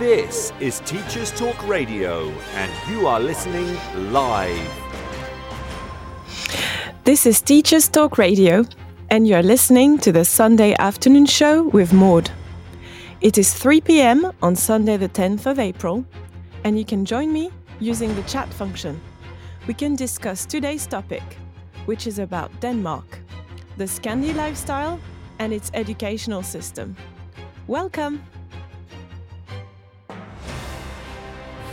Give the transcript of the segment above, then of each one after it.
This is Teachers Talk Radio, and you are listening live. This is Teachers Talk Radio, and you're listening to the Sunday afternoon show with Maud. It is 3 pm on Sunday, the 10th of April, and you can join me using the chat function. We can discuss today's topic, which is about Denmark, the Scandi lifestyle, and its educational system. Welcome!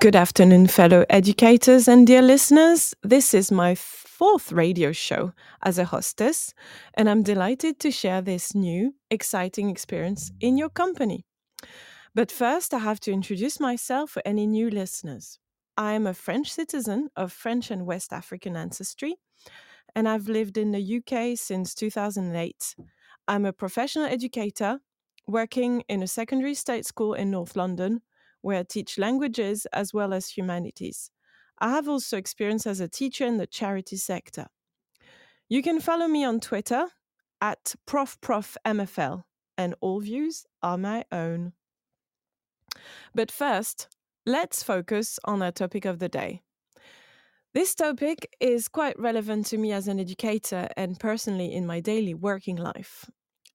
Good afternoon, fellow educators and dear listeners. This is my fourth radio show as a hostess, and I'm delighted to share this new, exciting experience in your company. But first, I have to introduce myself for any new listeners. I am a French citizen of French and West African ancestry, and I've lived in the UK since 2008. I'm a professional educator working in a secondary state school in North London where I teach languages as well as humanities. I have also experience as a teacher in the charity sector. You can follow me on Twitter at ProfProfMFL, and all views are my own. But first, let's focus on our topic of the day. This topic is quite relevant to me as an educator and personally in my daily working life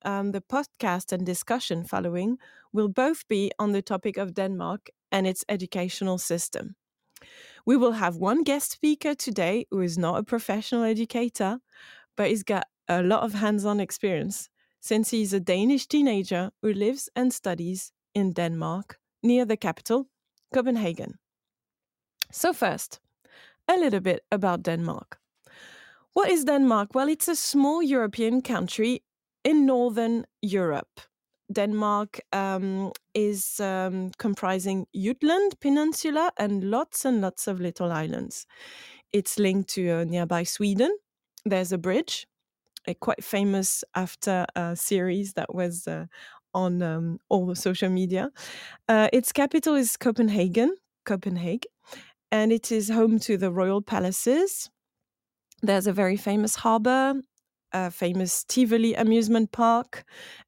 um, the podcast and discussion following will both be on the topic of Denmark and its educational system. We will have one guest speaker today who is not a professional educator, but he's got a lot of hands on experience since he's a Danish teenager who lives and studies in Denmark near the capital, Copenhagen. So, first, a little bit about Denmark. What is Denmark? Well, it's a small European country in Northern Europe. Denmark um, is um, comprising Jutland Peninsula and lots and lots of little islands. It's linked to uh, nearby Sweden. There's a bridge, a quite famous after a series that was uh, on um, all the social media. Uh, its capital is Copenhagen, Copenhagen, and it is home to the royal palaces. There's a very famous harbor a famous Tivoli amusement park.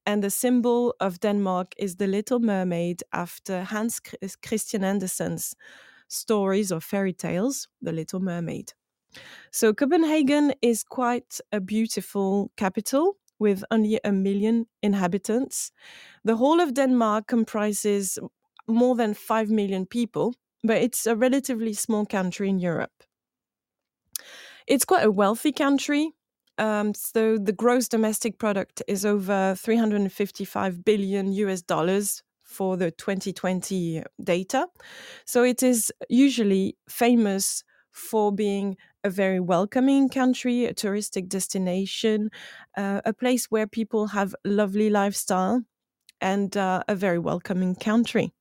And the symbol of Denmark is the Little Mermaid after Hans Christian Andersen's stories or fairy tales, The Little Mermaid. So Copenhagen is quite a beautiful capital with only a million inhabitants. The whole of Denmark comprises more than 5 million people, but it's a relatively small country in Europe. It's quite a wealthy country um, so the gross domestic product is over 355 billion US dollars for the 2020 data. So it is usually famous for being a very welcoming country, a touristic destination, uh, a place where people have lovely lifestyle, and uh, a very welcoming country.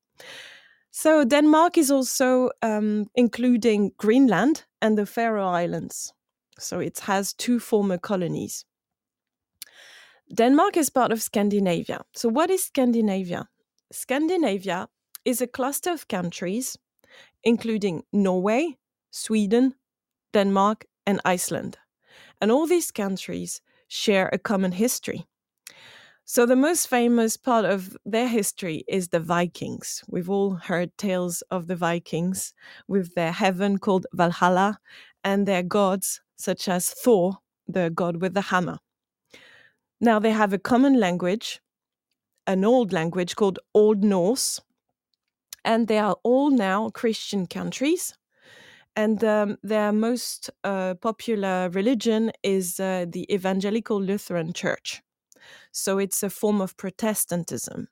So Denmark is also um, including Greenland and the Faroe Islands. So it has two former colonies. Denmark is part of Scandinavia. So, what is Scandinavia? Scandinavia is a cluster of countries, including Norway, Sweden, Denmark, and Iceland. And all these countries share a common history. So, the most famous part of their history is the Vikings. We've all heard tales of the Vikings with their heaven called Valhalla and their gods such as Thor, the god with the hammer. Now they have a common language, an old language called Old Norse, and they are all now Christian countries. And um, their most uh, popular religion is uh, the Evangelical Lutheran Church. So it's a form of Protestantism.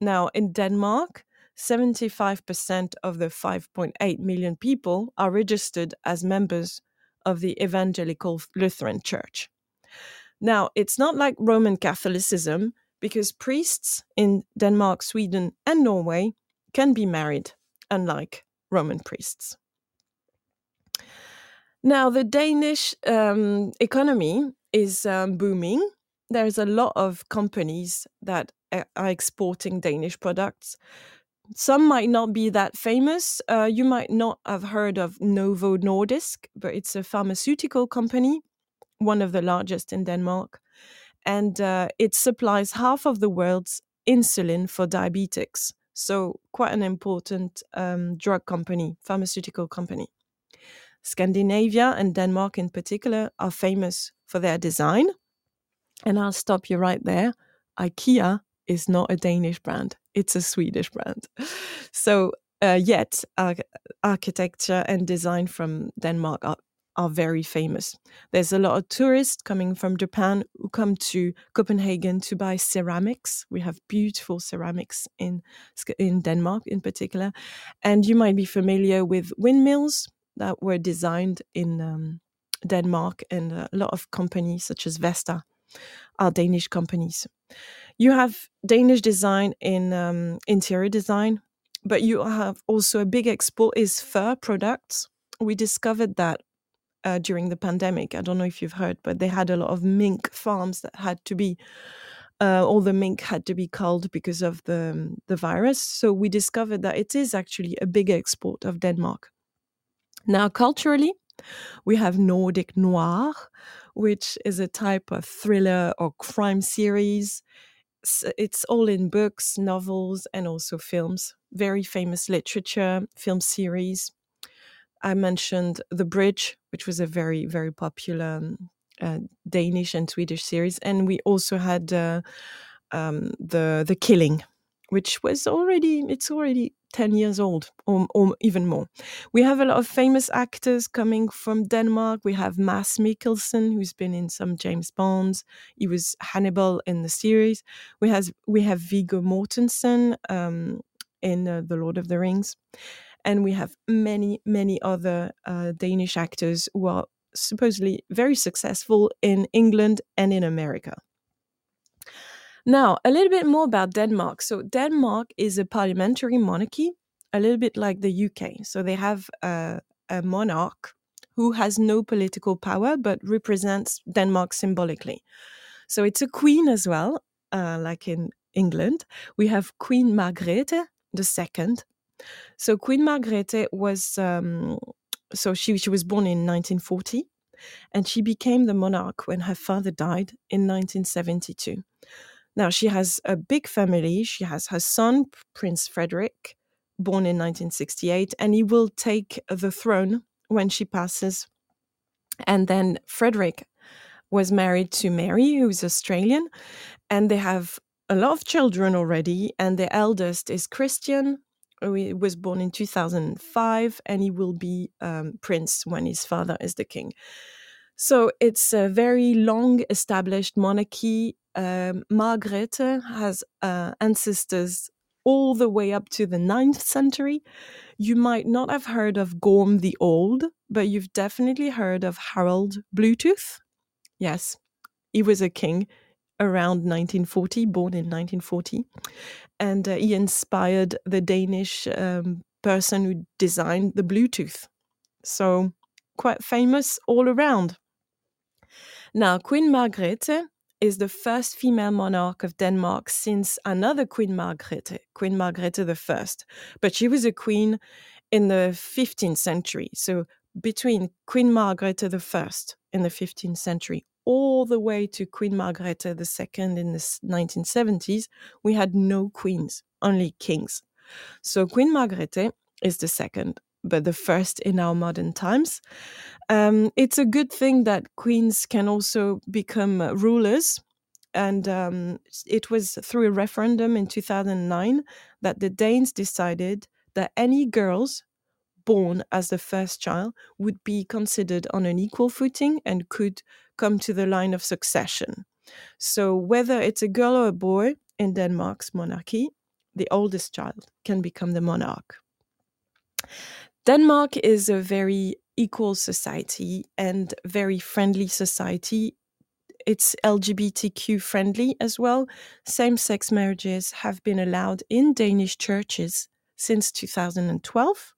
Now, in Denmark, 75% of the 5.8 million people are registered as members of the Evangelical Lutheran Church. Now, it's not like Roman Catholicism because priests in Denmark, Sweden, and Norway can be married, unlike Roman priests. Now, the Danish um, economy is um, booming. There's a lot of companies that are exporting Danish products. Some might not be that famous. Uh, you might not have heard of Novo Nordisk, but it's a pharmaceutical company, one of the largest in Denmark. And uh, it supplies half of the world's insulin for diabetics. So, quite an important um, drug company, pharmaceutical company. Scandinavia and Denmark in particular are famous for their design. And I'll stop you right there. IKEA is not a Danish brand, it's a Swedish brand. So, uh, yet, uh, architecture and design from Denmark are, are very famous. There's a lot of tourists coming from Japan who come to Copenhagen to buy ceramics. We have beautiful ceramics in, in Denmark, in particular. And you might be familiar with windmills that were designed in um, Denmark, and a lot of companies such as Vesta are Danish companies. You have Danish design in um, interior design, but you have also a big export is fur products. We discovered that uh, during the pandemic. I don't know if you've heard, but they had a lot of mink farms that had to be uh, all the mink had to be culled because of the the virus. So we discovered that it is actually a big export of Denmark. Now, culturally, we have Nordic noir, which is a type of thriller or crime series. It's all in books, novels, and also films. Very famous literature, film series. I mentioned The Bridge, which was a very, very popular um, uh, Danish and Swedish series. And we also had uh, um, the the Killing, which was already it's already 10 years old or, or, even more. We have a lot of famous actors coming from Denmark. We have Mads Mikkelsen, who's been in some James Bonds. He was Hannibal in the series. We have, we have Viggo Mortensen um, in uh, The Lord of the Rings. And we have many, many other uh, Danish actors who are supposedly very successful in England and in America. Now, a little bit more about Denmark. So, Denmark is a parliamentary monarchy, a little bit like the UK. So, they have a, a monarch who has no political power but represents Denmark symbolically. So, it's a queen as well, uh, like in England. We have Queen Margrethe II. So, Queen Margrethe was. Um, so she, she was born in 1940 and she became the monarch when her father died in 1972. Now, she has a big family. She has her son, Prince Frederick, born in 1968, and he will take the throne when she passes. And then Frederick was married to Mary, who's Australian, and they have a lot of children already. And the eldest is Christian, who was born in 2005, and he will be um, prince when his father is the king. So it's a very long established monarchy um, Margrethe has uh, ancestors all the way up to the 9th century. You might not have heard of Gorm the Old, but you've definitely heard of Harold Bluetooth. Yes, he was a king around 1940, born in 1940. And uh, he inspired the Danish um, person who designed the Bluetooth. So, quite famous all around. Now, Queen Margrethe is the first female monarch of Denmark since another Queen Margrethe, Queen Margrethe I. But she was a queen in the 15th century. So between Queen Margrethe I in the 15th century all the way to Queen Margrethe II in the 1970s, we had no queens, only kings. So Queen Margrethe is the second but the first in our modern times. Um, it's a good thing that queens can also become uh, rulers. And um, it was through a referendum in 2009 that the Danes decided that any girls born as the first child would be considered on an equal footing and could come to the line of succession. So, whether it's a girl or a boy in Denmark's monarchy, the oldest child can become the monarch. Denmark is a very equal society and very friendly society it's LGBTQ friendly as well. Same sex marriages have been allowed in Danish churches since 2012.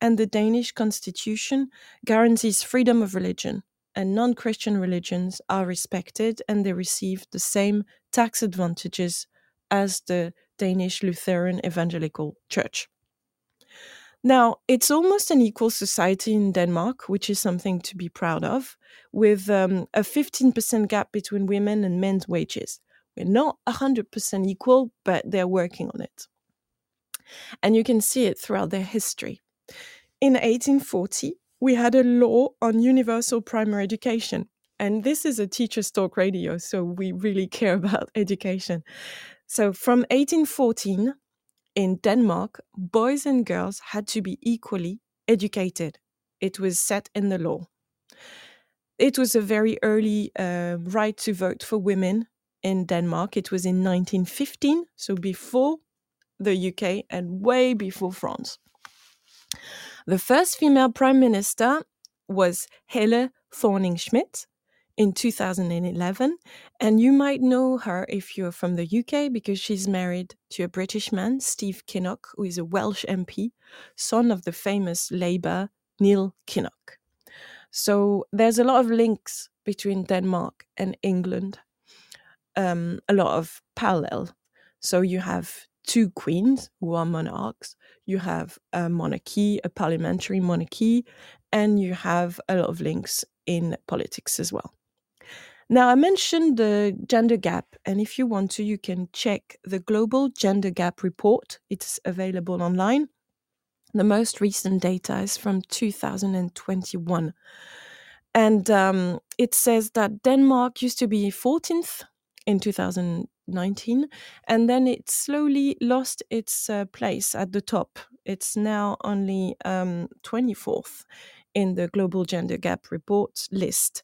And the Danish constitution guarantees freedom of religion, and non Christian religions are respected and they receive the same tax advantages as the Danish Lutheran Evangelical Church. Now, it's almost an equal society in Denmark, which is something to be proud of, with um, a 15% gap between women and men's wages. We're not 100% equal, but they're working on it. And you can see it throughout their history. In 1840, we had a law on universal primary education. And this is a teacher's talk radio, so we really care about education. So from 1814 in Denmark, boys and girls had to be equally educated. It was set in the law. It was a very early uh, right to vote for women in Denmark. It was in 1915, so before the UK and way before France. The first female prime minister was Helle Thorning Schmidt, in 2011. And you might know her if you're from the UK because she's married to a British man, Steve Kinnock, who is a Welsh MP, son of the famous Labour Neil Kinnock. So there's a lot of links between Denmark and England, um, a lot of parallel. So you have two queens who are monarchs, you have a monarchy, a parliamentary monarchy, and you have a lot of links in politics as well. Now, I mentioned the gender gap, and if you want to, you can check the Global Gender Gap Report. It's available online. The most recent data is from 2021. And um, it says that Denmark used to be 14th in 2019, and then it slowly lost its uh, place at the top. It's now only um, 24th in the Global Gender Gap Report list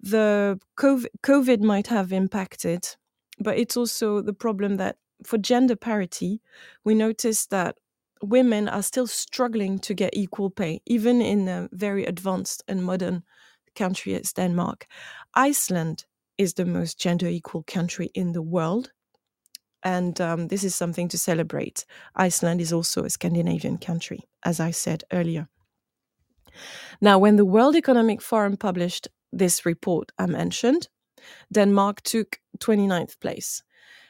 the COVID, might have impacted, but it's also the problem that for gender parity, we notice that women are still struggling to get equal pay, even in a very advanced and modern country as Denmark. Iceland is the most gender equal country in the world. And um, this is something to celebrate. Iceland is also a Scandinavian country, as I said earlier. Now, when the World Economic Forum published this report I mentioned, Denmark took 29th place.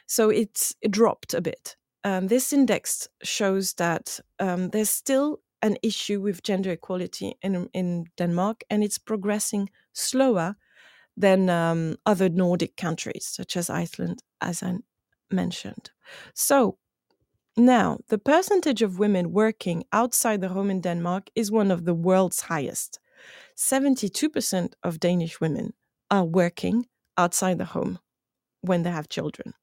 So it's, it dropped a bit. Um, this index shows that um, there's still an issue with gender equality in, in Denmark, and it's progressing slower than um, other Nordic countries, such as Iceland, as I mentioned. So now, the percentage of women working outside the home in Denmark is one of the world's highest. 72% of Danish women are working outside the home when they have children.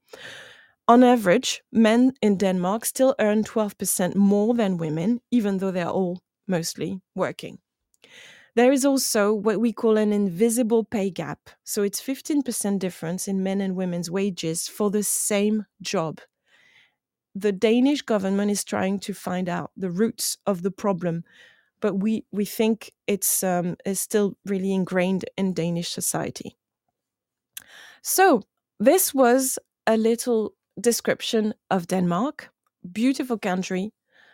On average, men in Denmark still earn 12% more than women, even though they're all mostly working. There is also what we call an invisible pay gap. So it's 15% difference in men and women's wages for the same job. The Danish government is trying to find out the roots of the problem but we we think it's um, is still really ingrained in Danish society. So this was a little description of Denmark, beautiful country,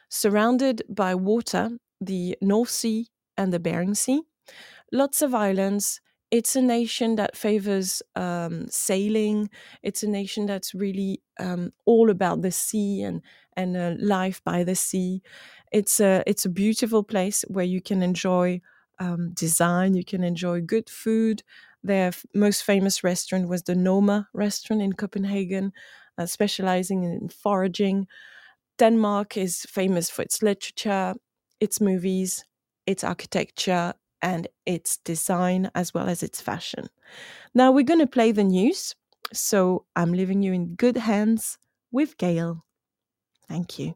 surrounded by water, the North Sea and the Bering Sea, lots of islands. It's a nation that favors um, sailing. It's a nation that's really um, all about the sea and and uh, life by the sea it's a it's a beautiful place where you can enjoy um, design. You can enjoy good food. Their f- most famous restaurant was the Noma restaurant in Copenhagen, uh, specializing in foraging. Denmark is famous for its literature, its movies, its architecture, and its design, as well as its fashion. Now we're going to play the news. So I'm leaving you in good hands with Gail. Thank you.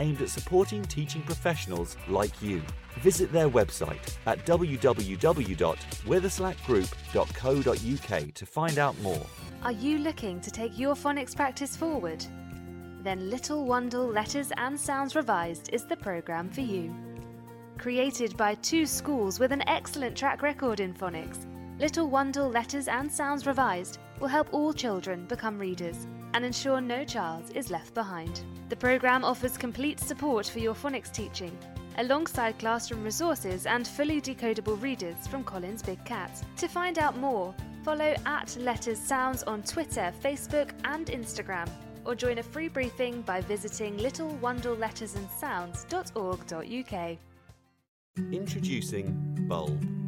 aimed at supporting teaching professionals like you. Visit their website at www.witherslackgroup.co.uk to find out more. Are you looking to take your phonics practice forward? Then Little Wandle Letters and Sounds Revised is the programme for you. Created by two schools with an excellent track record in phonics, Little Wandle Letters and Sounds Revised will help all children become readers and ensure no child is left behind. The programme offers complete support for your phonics teaching, alongside classroom resources and fully decodable readers from Collins Big Cat. To find out more, follow at Letters Sounds on Twitter, Facebook, and Instagram, or join a free briefing by visiting littlewandlelettersandsounds.org.uk. Introducing Bulb.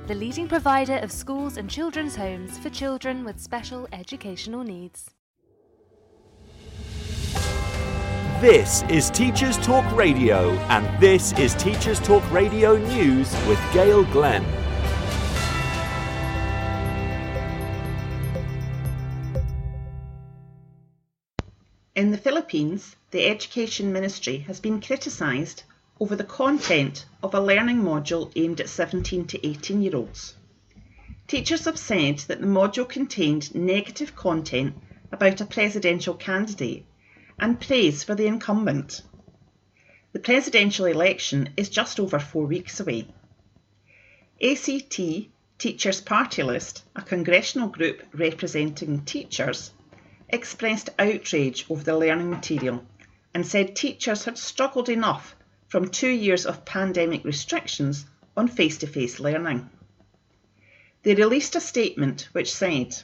the leading provider of schools and children's homes for children with special educational needs. This is Teachers Talk Radio, and this is Teachers Talk Radio News with Gail Glenn. In the Philippines, the Education Ministry has been criticised over the content of a learning module aimed at 17 to 18 year olds. Teachers have said that the module contained negative content about a presidential candidate and praise for the incumbent. The presidential election is just over four weeks away. ACT Teachers Party List, a congressional group representing teachers, expressed outrage over the learning material and said teachers had struggled enough from two years of pandemic restrictions on face to face learning. They released a statement which said,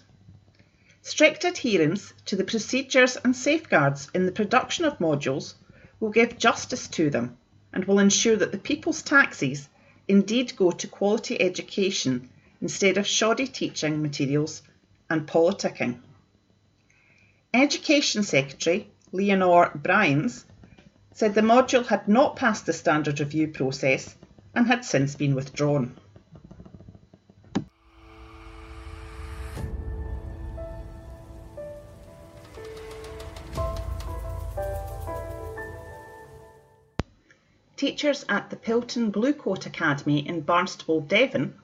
Strict adherence to the procedures and safeguards in the production of modules will give justice to them and will ensure that the people's taxes indeed go to quality education instead of shoddy teaching materials and politicking. Education Secretary Leonor Briones said the module had not passed the standard review process and had since been withdrawn. Teachers at the Pilton Bluecoat Academy in Barnstaple, Devon,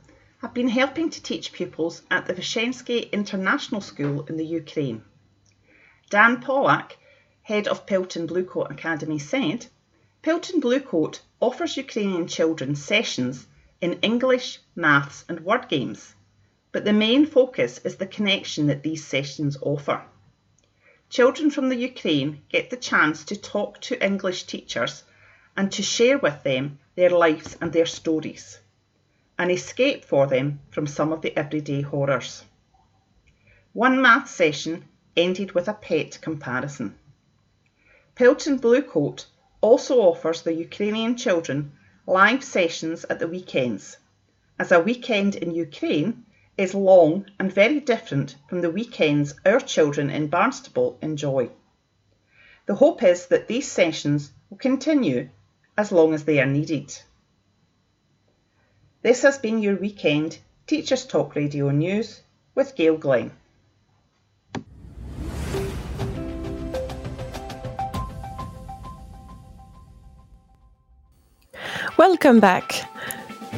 have been helping to teach pupils at the Vyshensky International School in the Ukraine. Dan Pollack, head of Pilton Bluecoat Academy, said, Pelton Bluecoat offers Ukrainian children sessions in English, maths, and word games, but the main focus is the connection that these sessions offer. Children from the Ukraine get the chance to talk to English teachers and to share with them their lives and their stories, an escape for them from some of the everyday horrors. One math session ended with a pet comparison. Pilton Bluecoat also offers the Ukrainian children live sessions at the weekends, as a weekend in Ukraine is long and very different from the weekends our children in Barnstaple enjoy. The hope is that these sessions will continue as long as they are needed. This has been your weekend Teachers Talk Radio News with Gail Glenn. Welcome back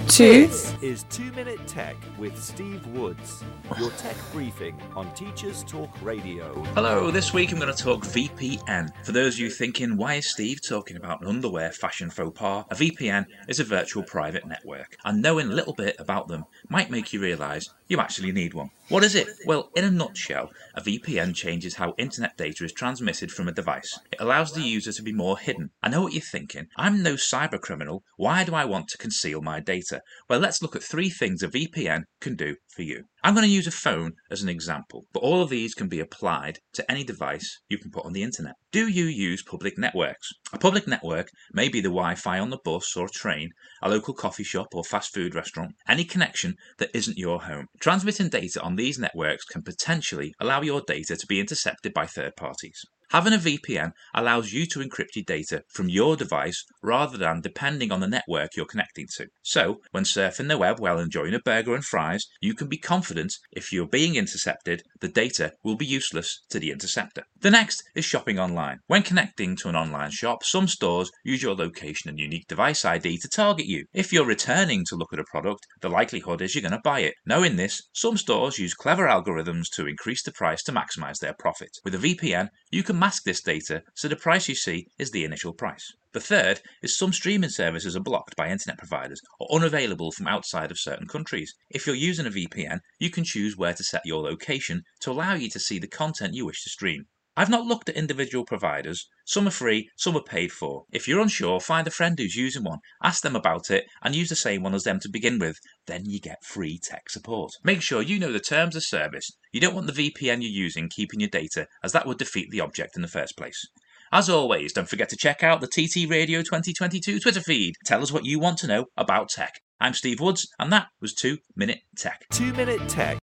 to This is Two Minute Tech with Steve Woods, your tech briefing on Teachers Talk Radio. Hello, this week I'm going to talk VPN. For those of you thinking, why is Steve talking about an underwear fashion faux pas? A VPN is a virtual private network, and knowing a little bit about them might make you realise you actually need one. What is it? Well, in a nutshell, a VPN changes how internet data is transmitted from a device. It allows the user to be more hidden. I know what you're thinking. I'm no cyber criminal. Why do I want to conceal my data? Well, let's look at three things a VPN can do for you. I'm going to use a phone as an example, but all of these can be applied to any device you can put on the internet. Do you use public networks? A public network may be the Wi Fi on the bus or train, a local coffee shop or fast food restaurant, any connection that isn't your home. Transmitting data on these networks can potentially allow your data to be intercepted by third parties. Having a VPN allows you to encrypt your data from your device rather than depending on the network you're connecting to. So, when surfing the web while enjoying a burger and fries, you can be confident if you're being intercepted, the data will be useless to the interceptor. The next is shopping online. When connecting to an online shop, some stores use your location and unique device ID to target you. If you're returning to look at a product, the likelihood is you're going to buy it. Knowing this, some stores use clever algorithms to increase the price to maximize their profit. With a VPN, you can mask this data so the price you see is the initial price. The third is some streaming services are blocked by internet providers or unavailable from outside of certain countries. If you're using a VPN, you can choose where to set your location to allow you to see the content you wish to stream. I've not looked at individual providers. Some are free, some are paid for. If you're unsure, find a friend who's using one, ask them about it, and use the same one as them to begin with. Then you get free tech support. Make sure you know the terms of service. You don't want the VPN you're using keeping your data, as that would defeat the object in the first place. As always, don't forget to check out the TT Radio 2022 Twitter feed. Tell us what you want to know about tech. I'm Steve Woods, and that was 2 Minute Tech. Two Minute Tech.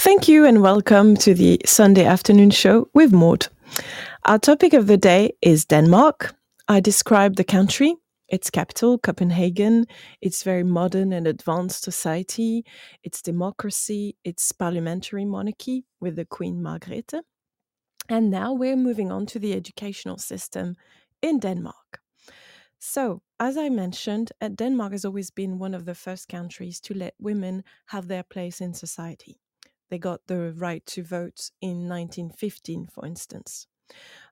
Thank you and welcome to the Sunday afternoon show with Maud. Our topic of the day is Denmark. I describe the country, its capital, Copenhagen, its very modern and advanced society, its democracy, its parliamentary monarchy with the Queen Margrethe. And now we're moving on to the educational system in Denmark. So, as I mentioned, uh, Denmark has always been one of the first countries to let women have their place in society. They got the right to vote in 1915, for instance.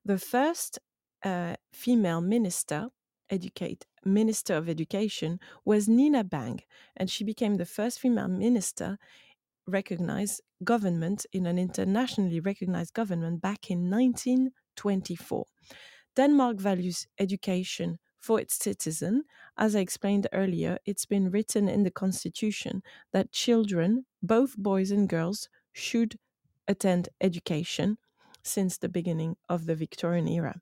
The first uh, female minister, educate minister of education, was Nina Bang, and she became the first female minister recognized government in an internationally recognized government back in 1924. Denmark values education for its citizen. As I explained earlier, it's been written in the constitution that children, both boys and girls, should attend education since the beginning of the Victorian era.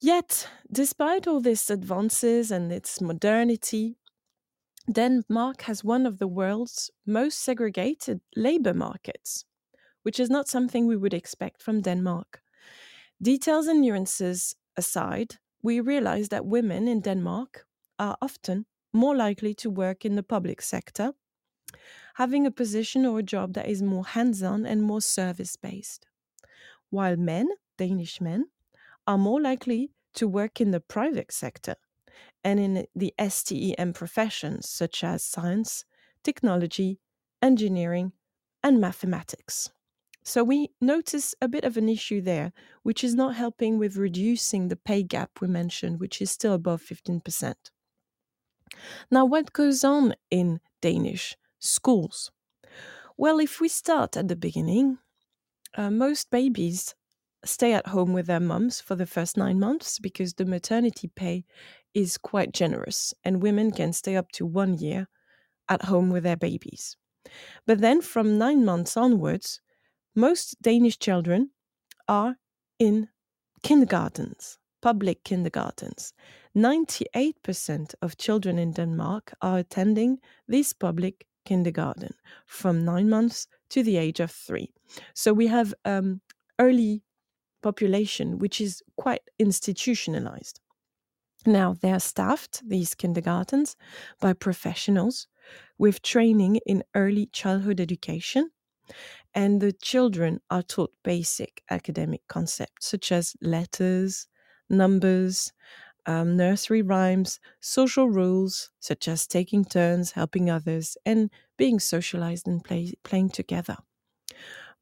Yet, despite all these advances and its modernity, Denmark has one of the world's most segregated labor markets, which is not something we would expect from Denmark. Details and nuances aside, we realize that women in Denmark are often more likely to work in the public sector, having a position or a job that is more hands on and more service based, while men, Danish men, are more likely to work in the private sector and in the STEM professions such as science, technology, engineering, and mathematics. So we notice a bit of an issue there, which is not helping with reducing the pay gap we mentioned, which is still above 15%. Now, what goes on in Danish schools? Well, if we start at the beginning, uh, most babies stay at home with their mums for the first nine months because the maternity pay is quite generous and women can stay up to one year at home with their babies. But then from nine months onwards, most Danish children are in kindergartens, public kindergartens. 98% of children in Denmark are attending this public kindergarten from nine months to the age of three. So we have um, early population which is quite institutionalized. Now, they're staffed, these kindergartens, by professionals with training in early childhood education. And the children are taught basic academic concepts such as letters, numbers, um, nursery rhymes, social rules such as taking turns, helping others, and being socialized and play, playing together.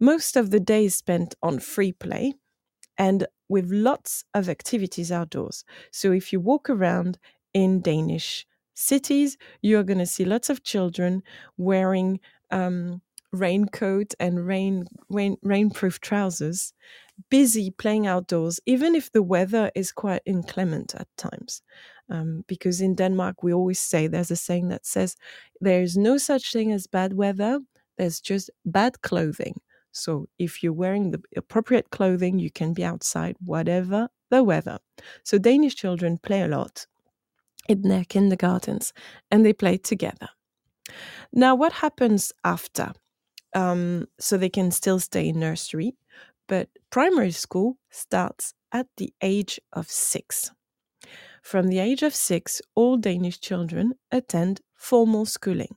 Most of the day is spent on free play and with lots of activities outdoors. So if you walk around in Danish cities, you're going to see lots of children wearing um, raincoat and rain, rain rainproof trousers busy playing outdoors, even if the weather is quite inclement at times. Um, because in Denmark, we always say there's a saying that says there is no such thing as bad weather, there's just bad clothing. So if you're wearing the appropriate clothing, you can be outside, whatever the weather. So Danish children play a lot in their kindergartens and they play together. Now, what happens after? Um, so they can still stay in nursery, but primary school starts at the age of six. From the age of six, all Danish children attend formal schooling.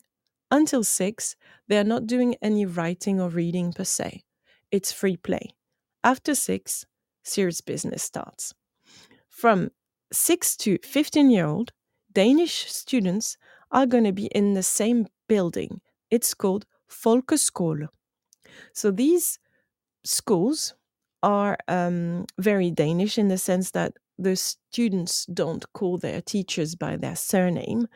Until six, they are not doing any writing or reading per se. It's free play. After six, serious business starts. From 6 to 15 year old, Danish students are going to be in the same building. It's called Folkeskole. So these schools are um, very Danish in the sense that the students don't call their teachers by their surname.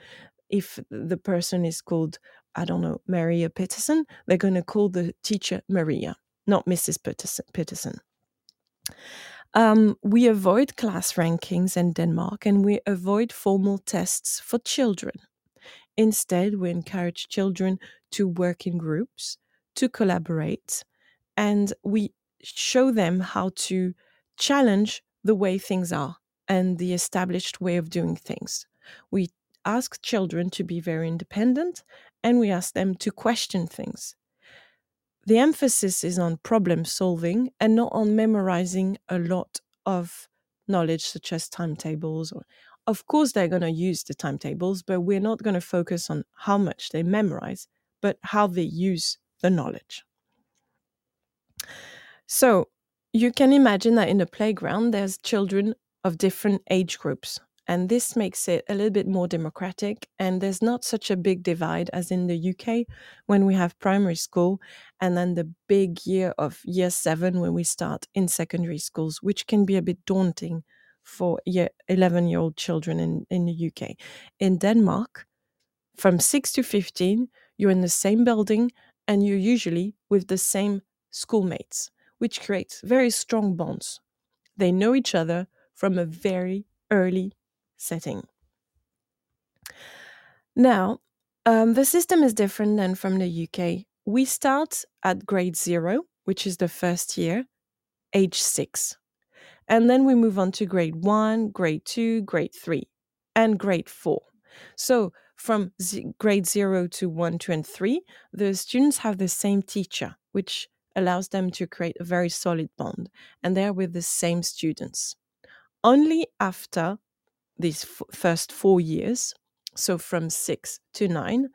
If the person is called, I don't know, Maria Peterson, they're going to call the teacher Maria, not Mrs. Peterson. Um, we avoid class rankings in Denmark and we avoid formal tests for children. Instead, we encourage children to work in groups, to collaborate, and we show them how to challenge the way things are and the established way of doing things. We ask children to be very independent and we ask them to question things. The emphasis is on problem solving and not on memorizing a lot of knowledge, such as timetables. Of course, they're going to use the timetables, but we're not going to focus on how much they memorize, but how they use the knowledge. So you can imagine that in the playground, there's children of different age groups. And this makes it a little bit more democratic. And there's not such a big divide as in the UK when we have primary school and then the big year of year seven when we start in secondary schools, which can be a bit daunting for 11 year old children in, in the UK. In Denmark, from 6 to 15, you're in the same building and you're usually with the same schoolmates which creates very strong bonds. They know each other from a very early setting. Now, um, the system is different than from the UK. We start at grade zero, which is the first year, age six. And then we move on to grade one, grade two, grade three, and grade four. So from grade zero to one, two, and three, the students have the same teacher, which allows them to create a very solid bond, and they're with the same students. Only after these first four years, so from six to nine,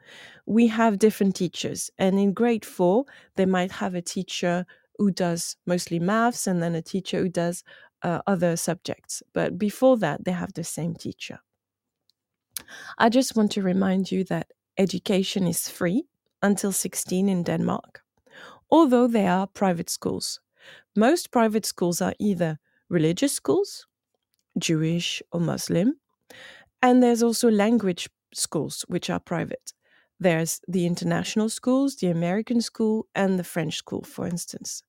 we have different teachers. And in grade four, they might have a teacher who does mostly maths and then a teacher who does uh, other subjects. But before that, they have the same teacher. I just want to remind you that education is free until 16 in Denmark although they are private schools. Most private schools are either religious schools, Jewish or Muslim, and there's also language schools, which are private. There's the international schools, the American school, and the French school, for instance.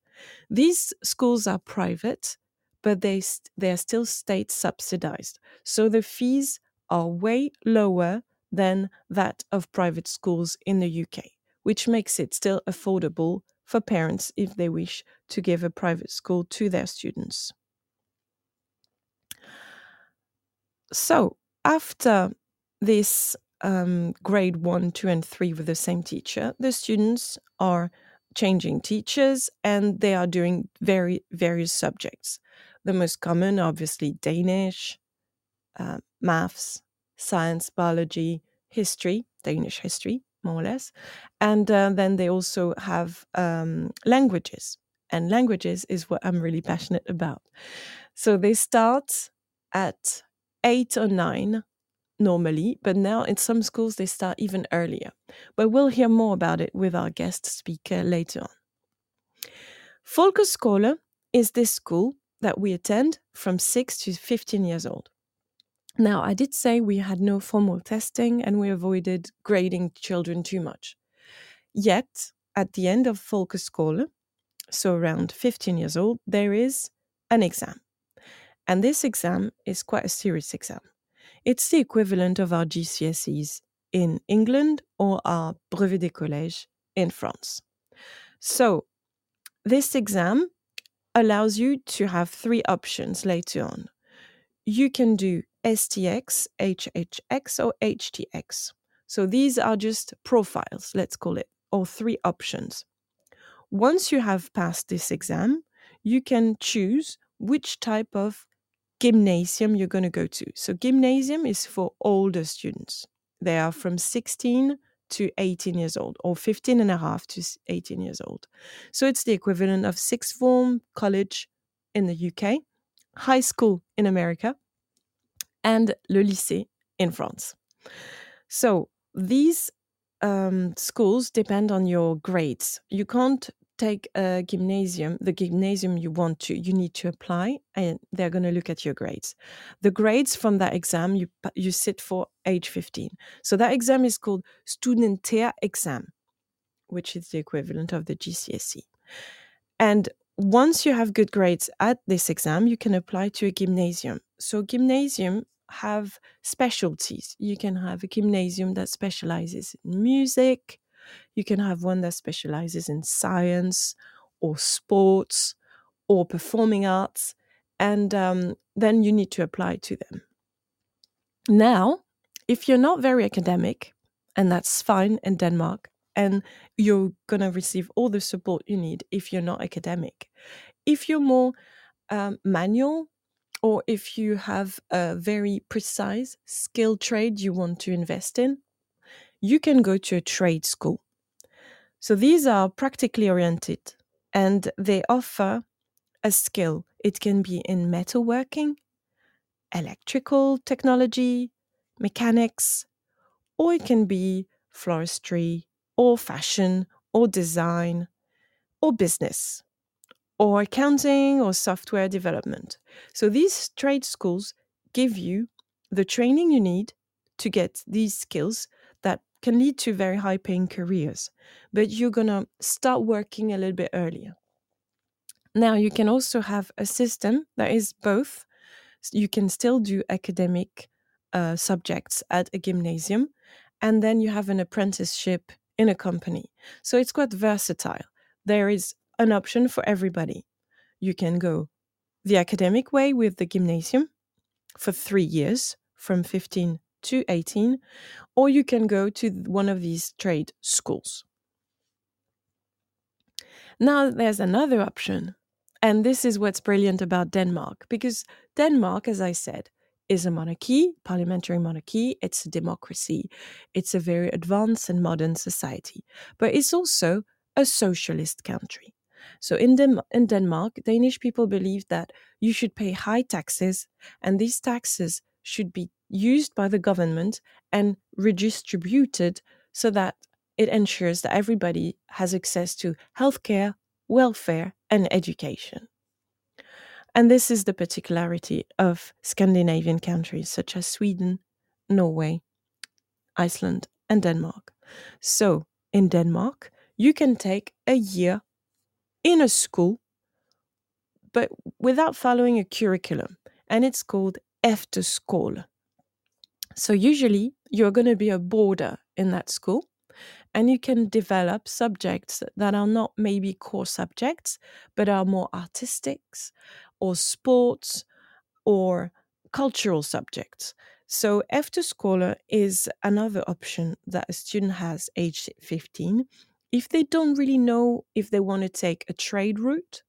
These schools are private, but they, they're still state subsidized. So the fees are way lower than that of private schools in the UK, which makes it still affordable for parents if they wish to give a private school to their students. So, after this um, grade one, two, and three with the same teacher, the students are changing teachers and they are doing very various subjects. The most common, obviously, Danish, uh, maths, science, biology, history, Danish history, more or less. And uh, then they also have um, languages. And languages is what I'm really passionate about. So they start at eight or nine normally, but now in some schools they start even earlier. But we'll hear more about it with our guest speaker later on. Folkeskole is this school that we attend from 6 to 15 years old. Now, I did say we had no formal testing and we avoided grading children too much. Yet, at the end of Folkeskole, so around 15 years old, there is an exam. And this exam is quite a serious exam. It's the equivalent of our GCSEs in England or our Brevet des Collèges in France. So, this exam allows you to have three options later on. You can do STX, HHX, or HTX. So these are just profiles, let's call it, or three options. Once you have passed this exam, you can choose which type of gymnasium you're going to go to. So, gymnasium is for older students. They are from 16 to 18 years old, or 15 and a half to 18 years old. So, it's the equivalent of sixth form college in the UK, high school in America, and le lycée in France. So, these um, schools depend on your grades. You can't take a gymnasium, the gymnasium you want to, you need to apply and they're going to look at your grades. The grades from that exam you you sit for age 15. So that exam is called Studentair exam, which is the equivalent of the GCSE. And once you have good grades at this exam, you can apply to a gymnasium. So gymnasium have specialties. You can have a gymnasium that specializes in music, you can have one that specializes in science or sports or performing arts, and um, then you need to apply to them. Now, if you're not very academic, and that's fine in Denmark, and you're going to receive all the support you need if you're not academic. If you're more um, manual, or if you have a very precise skill trade you want to invest in, you can go to a trade school. So these are practically oriented and they offer a skill. It can be in metalworking, electrical technology, mechanics, or it can be floristry, or fashion, or design, or business, or accounting, or software development. So these trade schools give you the training you need to get these skills that can lead to very high paying careers, but you're going to start working a little bit earlier. Now, you can also have a system that is both. You can still do academic uh, subjects at a gymnasium, and then you have an apprenticeship in a company. So it's quite versatile. There is an option for everybody. You can go the academic way with the gymnasium for three years, from 15 to 18, or you can go to one of these trade schools. Now, there's another option, and this is what's brilliant about Denmark, because Denmark, as I said, is a monarchy, parliamentary monarchy, it's a democracy, it's a very advanced and modern society, but it's also a socialist country. So in, Dem- in Denmark, Danish people believe that you should pay high taxes, and these taxes should be used by the government and redistributed so that it ensures that everybody has access to healthcare, welfare, and education. And this is the particularity of Scandinavian countries such as Sweden, Norway, Iceland, and Denmark. So, in Denmark, you can take a year in a school, but without following a curriculum, and it's called efterskole. So usually you're going to be a boarder in that school and you can develop subjects that are not maybe core subjects but are more artistics or sports or cultural subjects. So efterskole is another option that a student has aged 15 if they don't really know if they want to take a trade route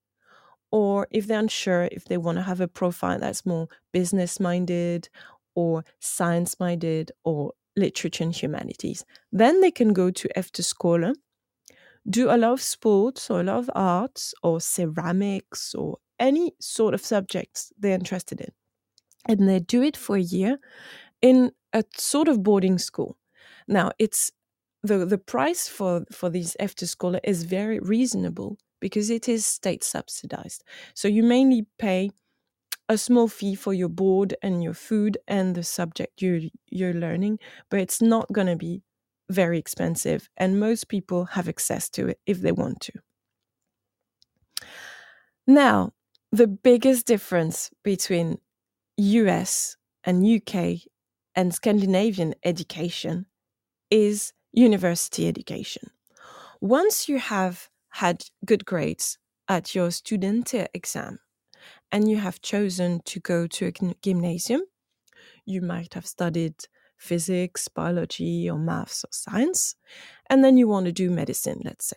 or if they're unsure if they want to have a profile that's more business minded or science minded or literature and humanities. Then they can go to Efterskole, do a lot of sports or a lot of arts or ceramics or any sort of subjects they're interested in. And they do it for a year in a sort of boarding school. Now, it's the, the price for, for these Efterskole is very reasonable because it is state subsidized. So you mainly pay a small fee for your board and your food and the subject you're, you're learning, but it's not going to be very expensive. And most people have access to it if they want to. Now, the biggest difference between US and UK and Scandinavian education is university education. Once you have had good grades at your student exam and you have chosen to go to a gymnasium, you might have studied physics, biology, or maths or science, and then you want to do medicine, let's say.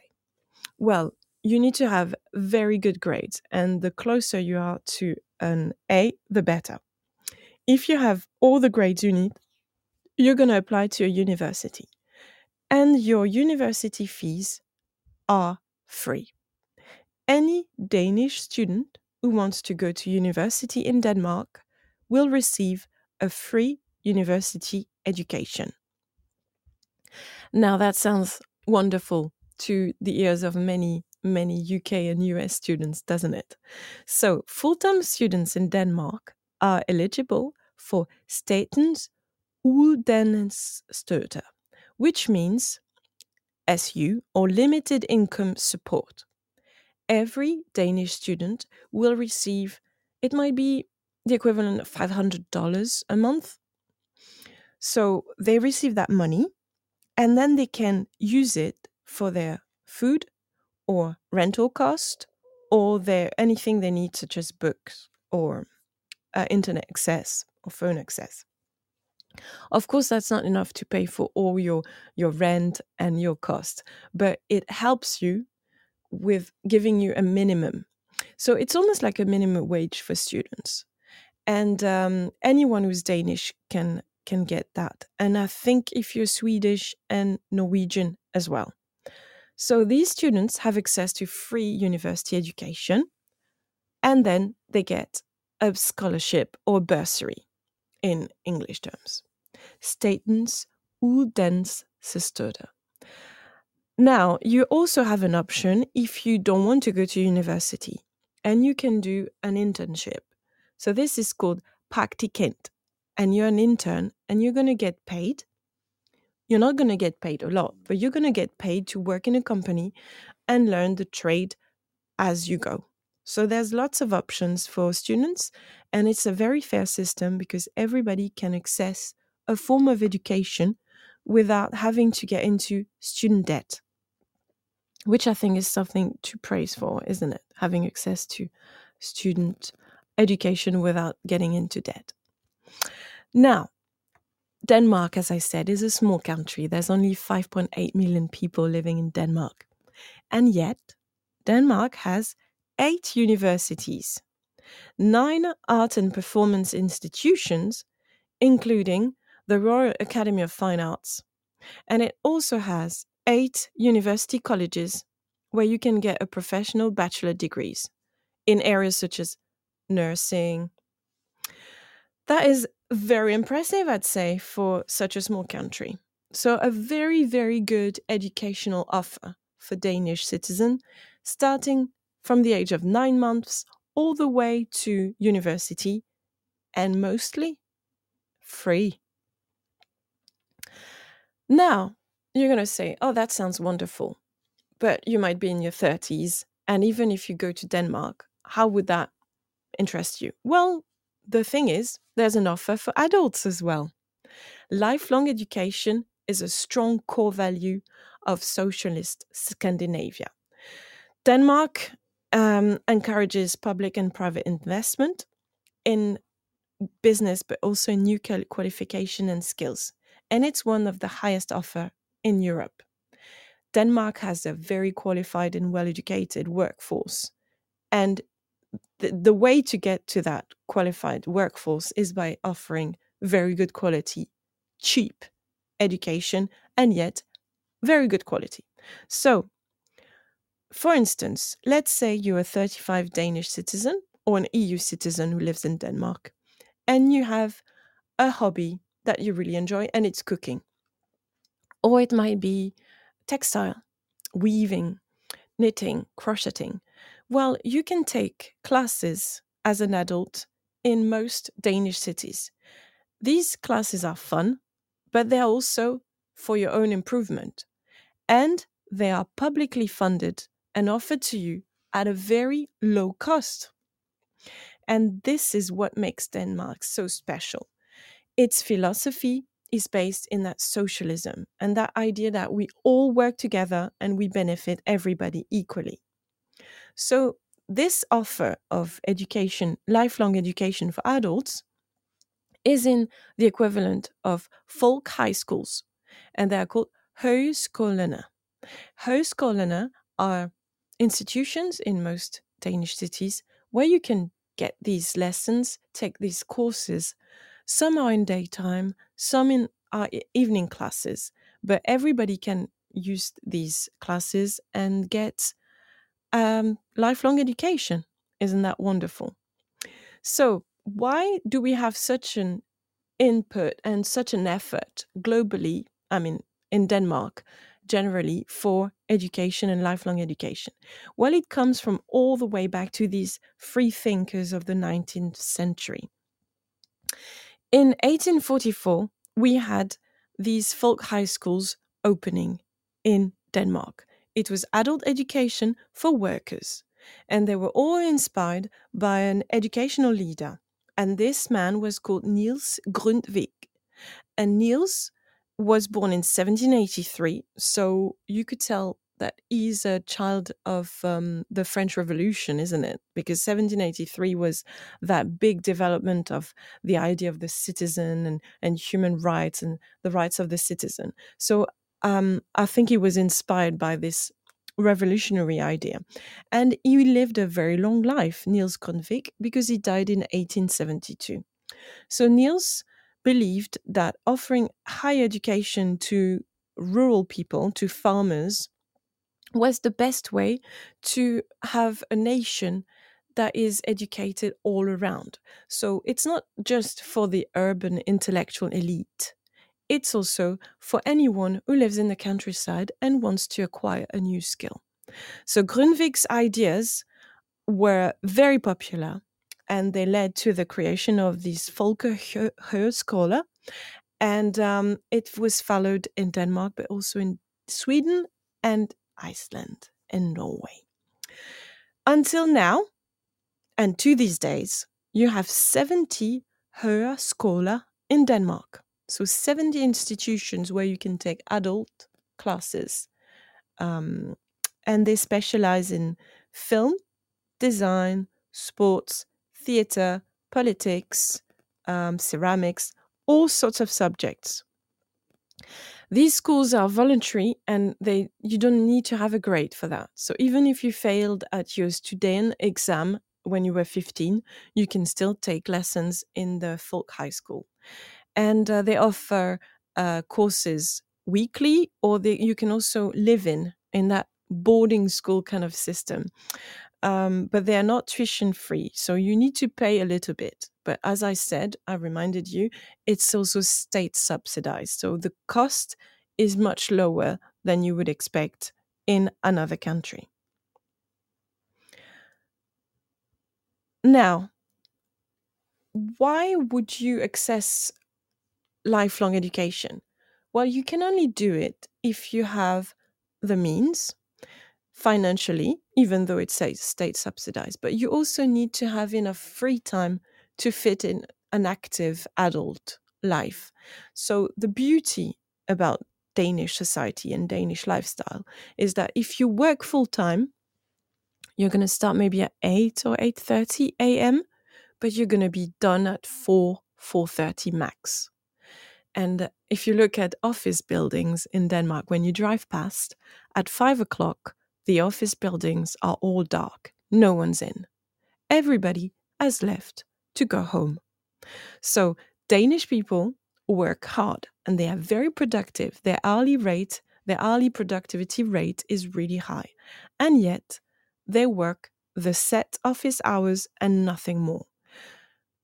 Well, you need to have very good grades, and the closer you are to an A, the better. If you have all the grades you need, you're going to apply to a university, and your university fees are free. Any Danish student who wants to go to university in Denmark will receive a free university education. Now, that sounds wonderful to the ears of many, many UK and US students, doesn't it? So, full time students in Denmark are eligible for Statens Uddannelsesstøtte, which means SU or limited income support. Every Danish student will receive, it might be the equivalent of $500 a month so they receive that money and then they can use it for their food or rental cost or their anything they need such as books or uh, internet access or phone access. Of course, that's not enough to pay for all your your rent and your cost, but it helps you with giving you a minimum. So it's almost like a minimum wage for students, and um, anyone who's Danish can can get that. And I think if you're Swedish and Norwegian as well. So these students have access to free university education and then they get a scholarship or bursary in English terms. Statens Uddannelsesstøtte. Now, you also have an option if you don't want to go to university and you can do an internship. So this is called praktikant and you're an intern and you're going to get paid. You're not going to get paid a lot, but you're going to get paid to work in a company and learn the trade as you go. So there's lots of options for students, and it's a very fair system because everybody can access a form of education without having to get into student debt, which I think is something to praise for, isn't it? Having access to student education without getting into debt. Now, Denmark, as I said, is a small country. There's only 5.8 million people living in Denmark. And yet, Denmark has eight universities, nine art and performance institutions, including the Royal Academy of Fine Arts. And it also has eight university colleges where you can get a professional bachelor degrees in areas such as nursing. That is very impressive, I'd say, for such a small country. So, a very, very good educational offer for Danish citizens, starting from the age of nine months all the way to university, and mostly free. Now, you're going to say, oh, that sounds wonderful. But you might be in your 30s. And even if you go to Denmark, how would that interest you? Well, the thing is, there's an offer for adults as well. Lifelong education is a strong core value of socialist Scandinavia. Denmark um, encourages public and private investment in business, but also new qualification and skills. And it's one of the highest offer in Europe. Denmark has a very qualified and well educated workforce. And the, the way to get to that qualified workforce is by offering very good quality, cheap education, and yet very good quality. So, for instance, let's say you're a 35 Danish citizen or an EU citizen who lives in Denmark, and you have a hobby that you really enjoy, and it's cooking. Or it might be textile, weaving, knitting, crocheting. Well, you can take classes as an adult in most Danish cities. These classes are fun, but they're also for your own improvement. And they are publicly funded and offered to you at a very low cost. And this is what makes Denmark so special. Its philosophy is based in that socialism and that idea that we all work together and we benefit everybody equally. So, this offer of education, lifelong education for adults, is in the equivalent of folk high schools, and they are called højskolerne. Højskolerne are institutions in most Danish cities where you can get these lessons, take these courses. Some are in daytime, some in are evening classes, but everybody can use these classes and get um, lifelong education. Isn't that wonderful? So, why do we have such an input and such an effort globally? I mean, in Denmark, generally for education and lifelong education? Well, it comes from all the way back to these free thinkers of the 19th century. In 1844, we had these folk high schools opening in Denmark. It was adult education for workers, and they were all inspired by an educational leader. And this man was called Niels Grundtvig. And Niels was born in 1783, so you could tell that he's a child of um, the French Revolution, isn't it? Because 1783 was that big development of the idea of the citizen and, and human rights and the rights of the citizen. So um, I think he was inspired by this revolutionary idea. And he lived a very long life, Niels Grundtvig, because he died in 1872. So Niels believed that offering higher education to rural people, to farmers, was the best way to have a nation that is educated all around. So it's not just for the urban intellectual elite, it's also for anyone who lives in the countryside and wants to acquire a new skill. So Grundtvig's ideas were very popular and they led to the creation of this Volker Folkehøjskole. And um, it was followed in Denmark, but also in Sweden and Iceland and Norway. Until now, and to these days, you have 70 Højskoler in Denmark. So 70 institutions where you can take adult classes. Um, and they specialize in film, design, sports, theatre, politics, um, ceramics, all sorts of subjects. These schools are voluntary and they you don't need to have a grade for that. So even if you failed at your student exam when you were 15, you can still take lessons in the folk high school. And uh, they offer uh, courses weekly or they, you can also live in in that boarding school kind of system um, but they are not tuition free. So you need to pay a little bit. But as I said, I reminded you, it's also state subsidized. So the cost is much lower than you would expect in another country. Now, why would you access lifelong education? Well, you can only do it if you have the means financially, even though it says state subsidized, but you also need to have enough free time to fit in an active adult life. So, the beauty about Danish society and Danish lifestyle is that if you work full time, you're going to start maybe at 8 or 8:30 a.m., but you're going to be done at 4 4:30 max. And if you look at office buildings in Denmark, when you drive past at five o'clock, the office buildings are all dark, no one's in. Everybody has left to go home. So, Danish people work hard and they are very productive. Their hourly rate, their hourly productivity rate is really high. And yet they work the set office hours and nothing more.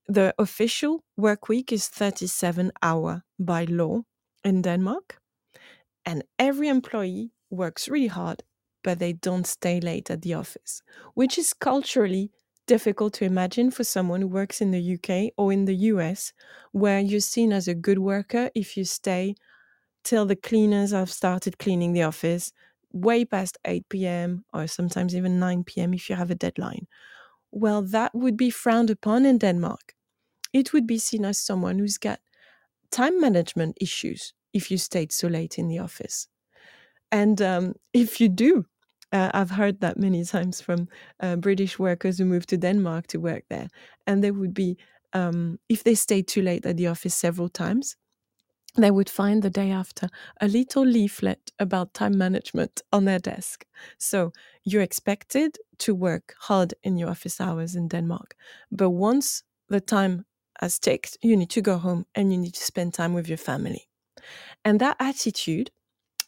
The official work week is 37 hour by law in Denmark. And every employee works really hard, but they don't stay late at the office, which is culturally difficult to imagine for someone who works in the UK or in the US, where you're seen as a good worker if you stay till the cleaners have started cleaning the office way past 8 p.m. or sometimes even 9 p.m. if you have a deadline. Well, that would be frowned upon in Denmark. It would be seen as someone who's got time management issues if you stayed so late in the office. And um, if you do, uh, I've heard that many times from uh, British workers who moved to Denmark to work there. And they would be, um, if they stayed too late at the office several times, they would find the day after a little leaflet about time management on their desk. So you're expected to work hard in your office hours in Denmark. But once the time has ticked, you need to go home and you need to spend time with your family. And that attitude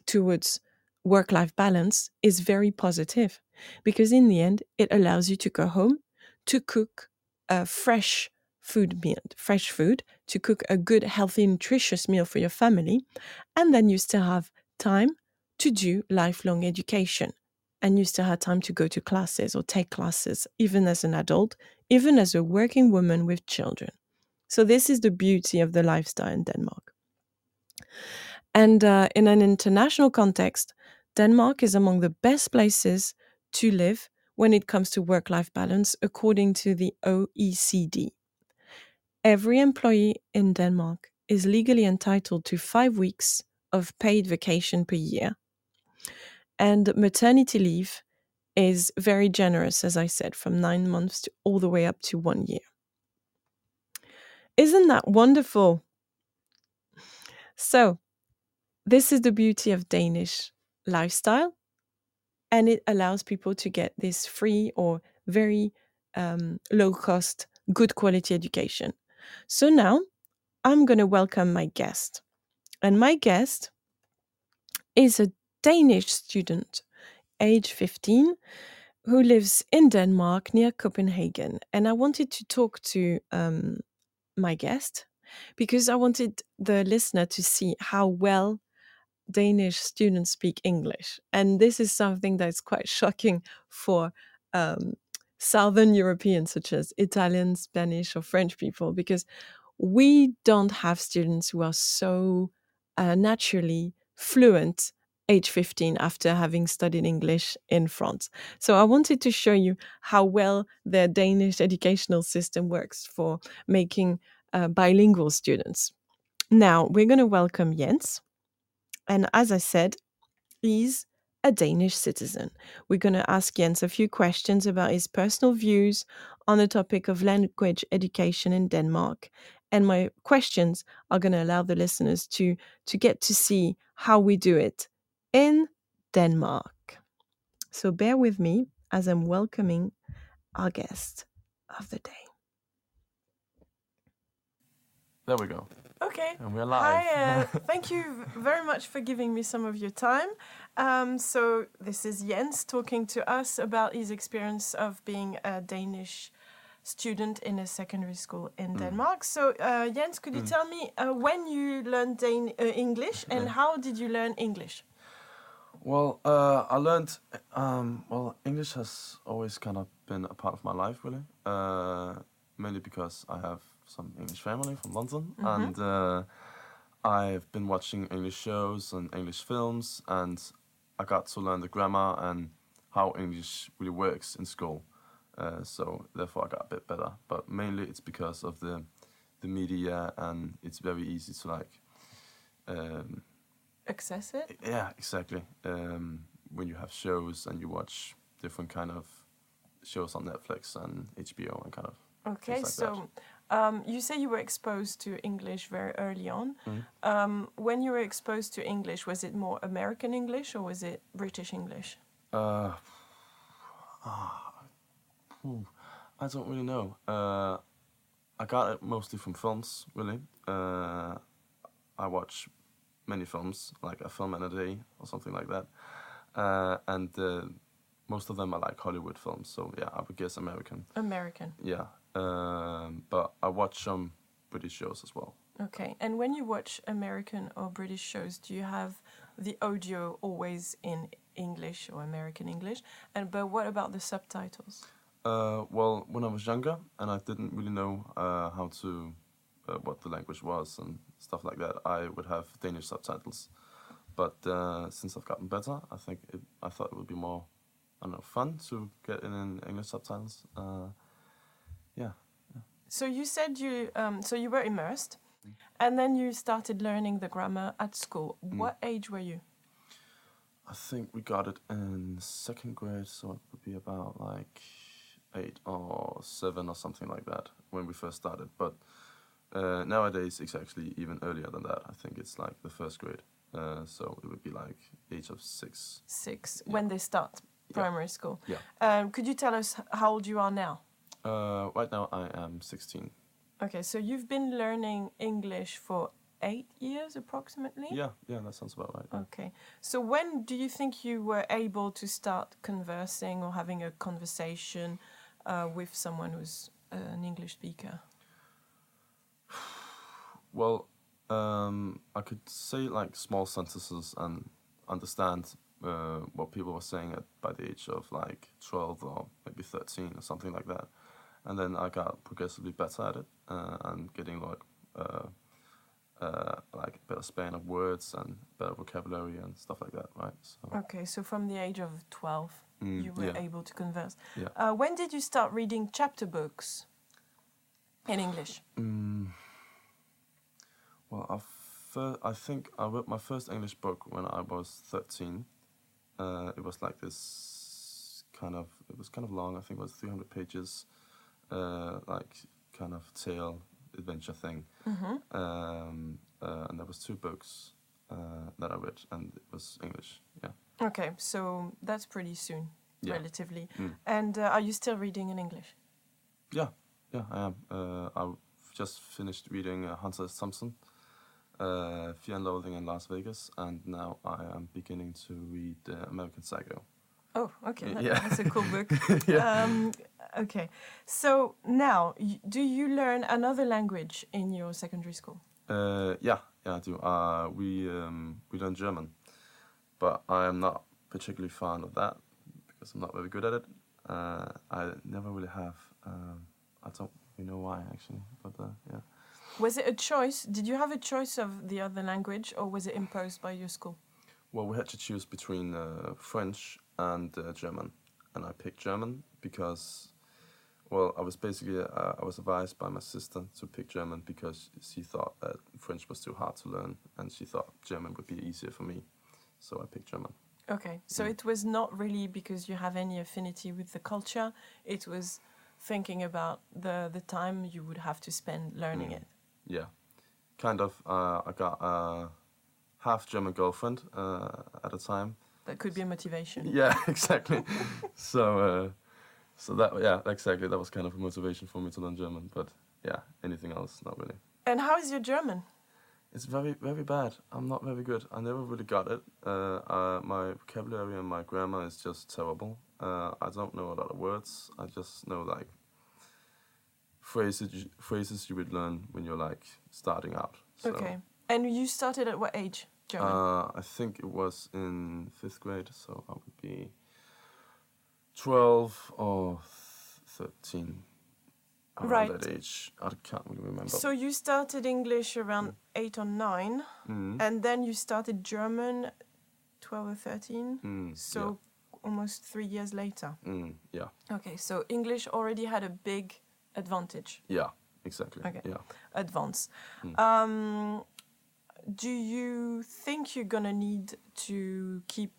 towards work life balance is very positive because, in the end, it allows you to go home to cook a fresh food meal, fresh food, to cook a good, healthy, nutritious meal for your family. And then you still have time to do lifelong education. And you still have time to go to classes or take classes, even as an adult, even as a working woman with children. So, this is the beauty of the lifestyle in Denmark. And uh, in an international context, Denmark is among the best places to live when it comes to work life balance, according to the OECD. Every employee in Denmark is legally entitled to five weeks of paid vacation per year. And maternity leave is very generous, as I said, from nine months to all the way up to one year. Isn't that wonderful? So, this is the beauty of Danish lifestyle, and it allows people to get this free or very um, low cost, good quality education. So now I'm going to welcome my guest. And my guest is a Danish student, age 15, who lives in Denmark near Copenhagen. And I wanted to talk to um, my guest because I wanted the listener to see how well Danish students speak English. And this is something that's quite shocking for um, Southern Europeans, such as Italian, Spanish, or French people, because we don't have students who are so uh, naturally fluent age 15 after having studied English in France. So I wanted to show you how well the Danish educational system works for making uh, bilingual students. Now we're going to welcome Jens. And as I said, he's a Danish citizen. We're going to ask Jens a few questions about his personal views on the topic of language education in Denmark. And my questions are going to allow the listeners to, to get to see how we do it in Denmark. So bear with me as I'm welcoming our guest of the day. There we go. Okay. And we're live. Hi, uh, thank you very much for giving me some of your time. Um, so, this is Jens talking to us about his experience of being a Danish student in a secondary school in Mm. Denmark. So, uh, Jens, could you tell me uh, when you learned Dan- uh, English and Yeah. how did you learn English? Well, uh, I learned. Um, well, English has always kind of been a part of my life, really. Uh, mainly because I have some English family from London, and uh, I've been watching English shows and English films, and I got to learn the grammar and how English really works in school. Uh, so therefore, I got a bit better. But mainly, it's because of the the media, and it's very easy to like. Um, Access it? yeah, exactly. Um, when you have shows and you watch different kind of shows on Netflix and HBO and kind of Okay, like that. Um, you say you were exposed to English very early on. Mhm. Um, when you were exposed to English, was it more American English or was it British English? uh, phew, I don't really know. Uh, I got it mostly from films, really. Uh, I watch many films, like a film in a day or something like that. Uh, and uh, most of them are like Hollywood films, so yeah, I would guess American. American. Yeah. Um, but I watch some British shows as well. Okay. And when you watch American or British shows, do you have the audio always in English or American English? And but what about the subtitles? Uh, well, when I was younger and I didn't really know uh, how to, uh, what the language was and stuff like that, I would have Danish subtitles. But uh, since I've gotten better, I think it, I thought it would be more, I don't know, fun to get it in English subtitles. Yeah. So you said you um, so you were immersed, and then you started learning the grammar at school. What age were you? I think we got it in second grade, so it would be about like eight or seven or something like that when we first started. But uh, nowadays, it's actually even earlier than that. I think it's like the first grade. Uh, so it would be like age of six. Six when they start primary school. Yeah. Um, could you tell us how old you are now? Uh, right now, I am 16. Okay, so you've been learning English for eight years approximately. Yeah, yeah, that sounds about right. yeah. Okay. So when do you think you were able to start conversing or having a conversation uh, with someone who's uh, an English speaker? Well, um, I could say like small sentences and understand uh, what people were saying at by the age of like 12 or maybe 13 or something like that. And then I got progressively better at it uh, and getting like uh, uh, like better span of words and better vocabulary and stuff like that, right? So Okay, so from the age of 12, Mm, you were yeah. able to converse. Yeah. Uh, when did you start reading chapter books in English? Mm, well, I, fir- I think I wrote my first English book when I was 13. Uh, it was like this kind of, it was kind of long, I think it was 300 pages, uh, like kind of tale adventure thing. Mm-hmm. Um, uh, and there was two books uh, that I read, and it was English, yeah. Okay, so that's pretty soon, Yeah. relatively. Mm. And uh, are you still reading in English? Yeah, yeah, I am. Uh, I've just finished reading uh, Hunter S. Thompson, uh, Fear and Loathing in Las Vegas, and now I am beginning to read uh, American Psycho. Oh, okay, that- yeah. that's a cool book. Yeah. um, okay, so now, do you learn another language in your secondary school? Uh, yeah, yeah, I do. Uh, we um, we learn German, but I am not particularly fond of that because I'm not very good at it. Uh, I never really have. Um, I don't really know why actually, but uh, yeah. Was it a choice? Did you have a choice of the other language, or was it imposed by your school? Well, we had to choose between uh, French and uh, German, and I picked German because, well, I was basically uh, I was advised by my sister to pick German because she thought that French was too hard to learn, and she thought German would be easier for me, so I picked German. Okay, so Mm. it was not really because you have any affinity with the culture. It was thinking about the the time you would have to spend learning Mm. it. Yeah, kind of. Uh, I got a half German girlfriend uh, at a time. That could be a motivation. Yeah, exactly. so, uh, so that yeah, exactly. That was kind of a motivation for me to learn German. But yeah, anything else, not really. And how is your German? It's very, very bad. I'm not very good. I never really got it. Uh, uh, my vocabulary and my grammar is just terrible. Uh, I don't know a lot of words. I just know like phrases, phrases you would learn when you're like starting out. So, Okay. And you started at what age? Uh, I think it was in fifth grade, so I would be twelve or th- thirteen. Around Right. that age, I can't really remember. so you started English around eight or nine, Mm, and then you started German, twelve or thirteen. mm, So almost three years later. yeah, mm, yeah, Okay, so English already had a big advantage, yeah, exactly. Okay. Yeah. advance. Hmm. Um, do you think you're gonna need to keep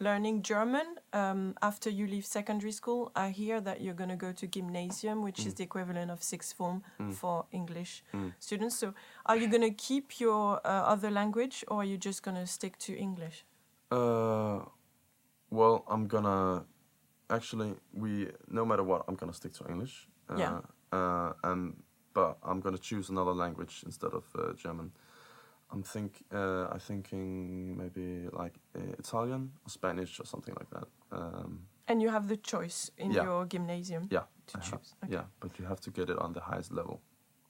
learning German um, after you leave secondary school? I hear that you're gonna go to gymnasium, which Hmm. is the equivalent of sixth form for English Mm. students. So, are you gonna keep your uh, other language, or are you just gonna stick to English? Uh, well, I'm gonna actually we no matter what, I'm gonna stick to English. Uh, Yeah. Uh, and but I'm gonna choose another language instead of uh, German. I'm think uh, I'm thinking maybe like uh, Italian or Spanish or something like that. Um, And you have the choice in Yeah. your gymnasium yeah, to I choose. Okay. yeah, but you have to get it on the highest level.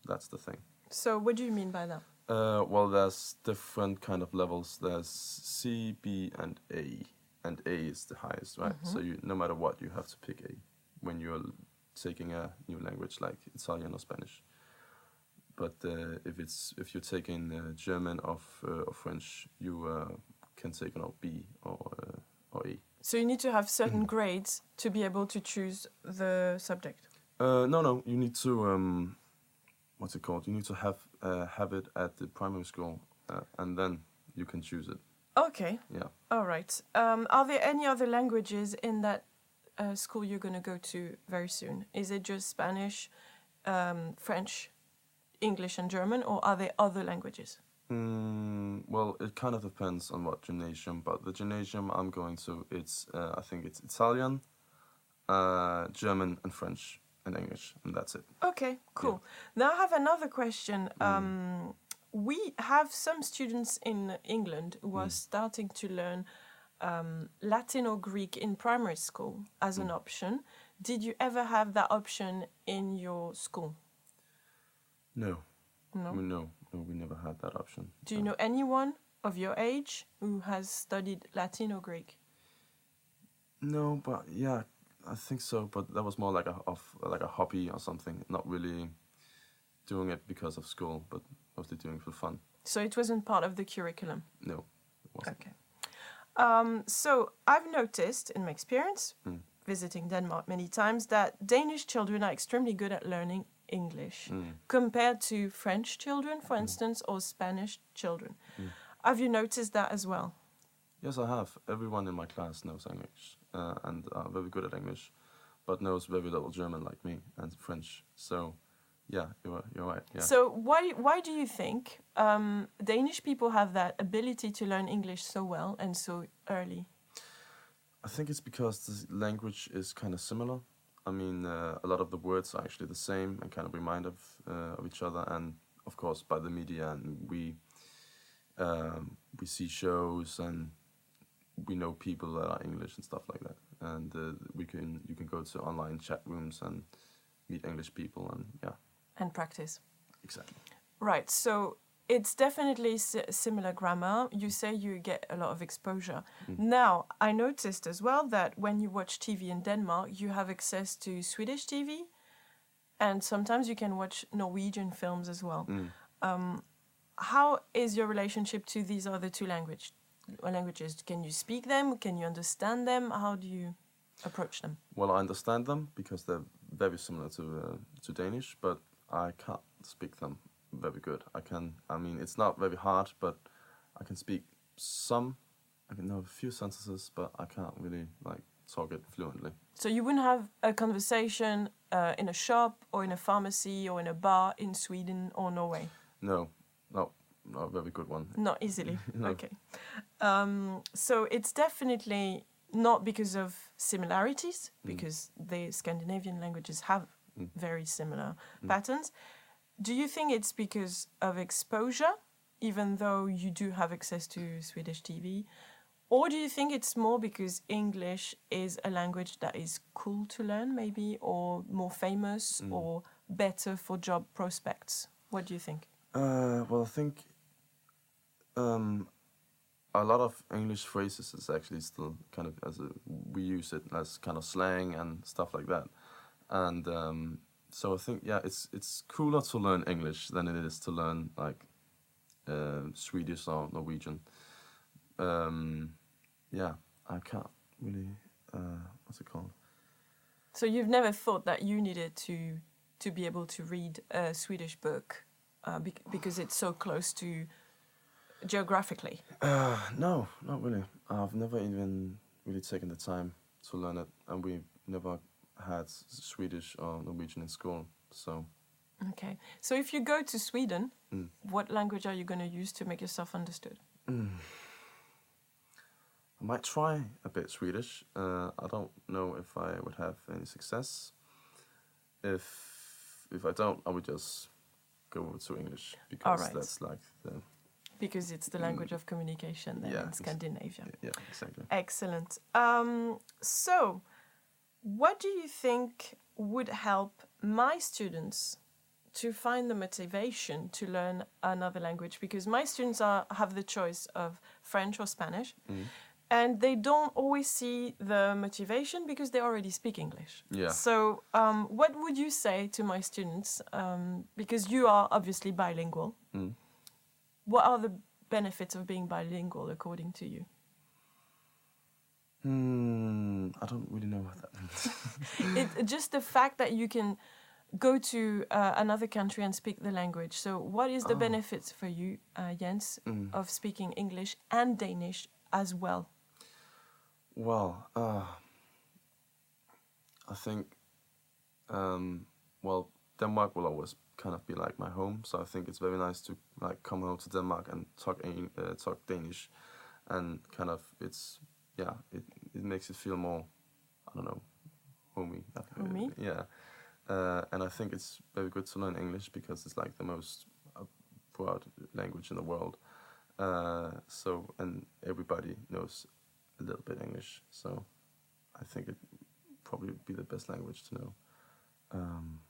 That's the thing. So what do you mean by that? Uh, well, there's different kind of levels. There's C, B, and A, and A is the highest, right? So you, no matter what, you have to pick A when you're taking a new language like Italian or Spanish. But uh, if it's if you're taking uh, German or, uh, or French, you uh, can take know, B or uh, or A. So you need to have certain Mm-hmm. grades to be able to choose the subject. Uh, no, no, you need to um, what's it called? You need to have uh, have it at the primary school, uh, and then you can choose it. Okay. Yeah. All right. Um, are there any other languages in that uh, school you're going to go to very soon? Is it just Spanish, um, French, English, and German, or are there other languages? Mm, well, it kind of depends on what gymnasium, but the gymnasium I'm going to, it's uh, I think it's Italian, uh, German, and French and English, and that's it. Okay, cool. Now I have another question. Mm. Um, we have some students in England who Mm. are starting to learn um, Latin or Greek in primary school as Mm. an option. Did you ever have that option in your school? No, No. we, no, no, we never had that option. Do you know anyone of your age who has studied Latin or Greek? No, but yeah, I think so. But that was more like a of like a hobby or something, not really doing it because of school, but mostly doing it for fun. So it wasn't part of the curriculum. No, it wasn't. Okay. Um, so I've noticed in my experience, Mm. visiting Denmark many times, that Danish children are extremely good at learning English Mm. compared to French children, for instance, or Spanish children. Have you noticed that as well? Yes, I have. Everyone in my class knows English uh, and are very good at English, but knows very little German like me and French. So, yeah, you're you're right. Yeah. So why why do you think um, Danish people have that ability to learn English so well and so early? I think it's because the language is kind of similar. I mean, uh, a lot of the words are actually the same and kind of remind of uh, of each other. And of course, by the media, and we um, we see shows and we know people that are English and stuff like that. And uh, we can you can go to online chat rooms and meet English people and yeah, And practice. exactly. Right. So it's definitely s- similar grammar. You say you get a lot of exposure. Now, I noticed as well that when you watch TV in Denmark, you have access to Swedish TV, and sometimes you can watch Norwegian films as well. Um, how is your relationship to these other two language languages? Can you speak them? Can you understand them? How do you approach them? Well, I understand them because they're very similar to uh, to Danish, but I can't speak them very good. I can. I mean, it's not very hard, but I can speak some. I can know a few sentences, but I can't really like talk it fluently. So you wouldn't have a conversation uh, in a shop or in a pharmacy or in a bar in Sweden or Norway. No, no, not a very good one. Not easily. No. Okay. Um, so it's definitely not because of similarities, because the Scandinavian languages have very similar patterns. Do you think it's because of exposure, even though you do have access to Swedish TV? Or do you think it's more because English is a language that is cool to learn, maybe, or more famous, or better for job prospects? What do you think? Uh, well, I think um, a lot of English phrases is actually still kind of as a we use it as kind of slang and stuff like that, and um, so I think yeah, it's it's cooler to learn English than it is to learn like uh, Swedish or Norwegian. Um, yeah, I can't really uh, what's it called. So you've never thought that you needed to to be able to read a Swedish book uh, bec- because it's so close to geographically. Uh, no, not really. I've never even really taken the time to learn it, and we've never had Swedish or Norwegian in school. So Okay. So if you go to Sweden, Mm. what language are you going to use to make yourself understood? I might try a bit Swedish. Uh, I don't know if I would have any success. If if I don't, I would just go over to English because right. that's like the Because it's the language of communication then Mm. Yeah, in Scandinavia. yeah exactly. Excellent. Um, so, what do you think would help my students to find the motivation to learn another language? Because my students are have the choice of French or Spanish, Mm. and they don't always see the motivation because they already speak English. Yeah. So, um, what would you say to my students? Um, because you are obviously bilingual. Mm. What are the benefits of being bilingual according to you? Hmm, I don't really know what that means. it, just the fact that you can go to uh, another country and speak the language. So, what is the Oh. benefits for you, uh, Jens, Mm. of speaking English and Danish as well? Well, uh, I think, um, well, Denmark will always kind of be like my home, so I think it's very nice to like come home to Denmark and talk uh, talk Danish, and kind of it's yeah, it it makes it feel more, I don't know, homey. Homey? Yeah, uh, and I think it's very good to learn English because it's like the most broad language in the world. Uh, so and everybody knows a little bit English, so I think it probably would be the best language to know. Um,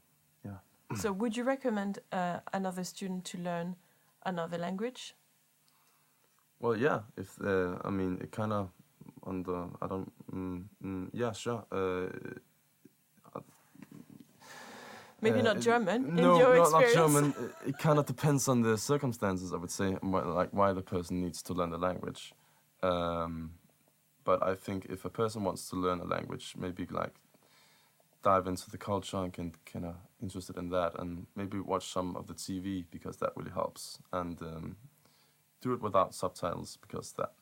yeah. so, would you recommend uh, another student to learn another language? Well, yeah. If uh, I mean, it kind of on the I don't. Mm, mm, yeah, sure. Uh, Maybe uh, not it- German in no, your not, not. German. It, it kind of depends on the circumstances. I would say, like why the person needs to learn the language. Um, but I think if a person wants to learn a language, maybe like dive into the culture and can kind of interested in that, and maybe watch some of the TV because that really helps, and um, do it without subtitles because that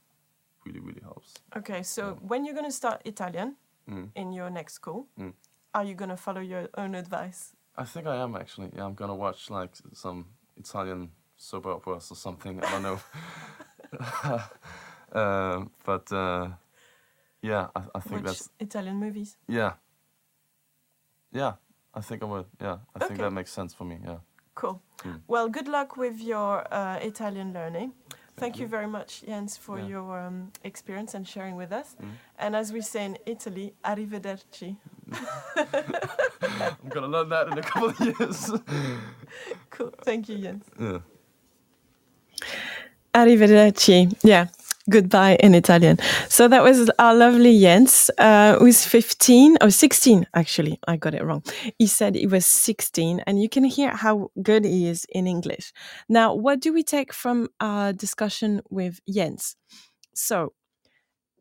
really really helps. Okay, so Yeah. when you're going to start Italian Mm. in your next school, Mm. are you going to follow your own advice? I think I am actually. Yeah, I'm gonna watch like some Italian soap operas or something. I don't know. um, but uh, yeah, I, I think Watch that's Italian movies. yeah, yeah. I think I would. Yeah, I think that makes sense for me. Yeah. Cool. Mm. Well, good luck with your uh, Italian learning. Thank, you. you. very much, Jens, for Yeah. your um, experience and sharing with us. Mm. And as we say in Italy, arrivederci. I'm gonna learn that in a couple of years. Cool. Thank you, Jens. yeah. Arrivederci. Yeah. Goodbye in Italian. So that was our lovely Jens, uh, who's 15 or 16, actually. I got it wrong. He said he was 16, and you can hear how good he is in English. Now, what do we take from our discussion with Jens? So,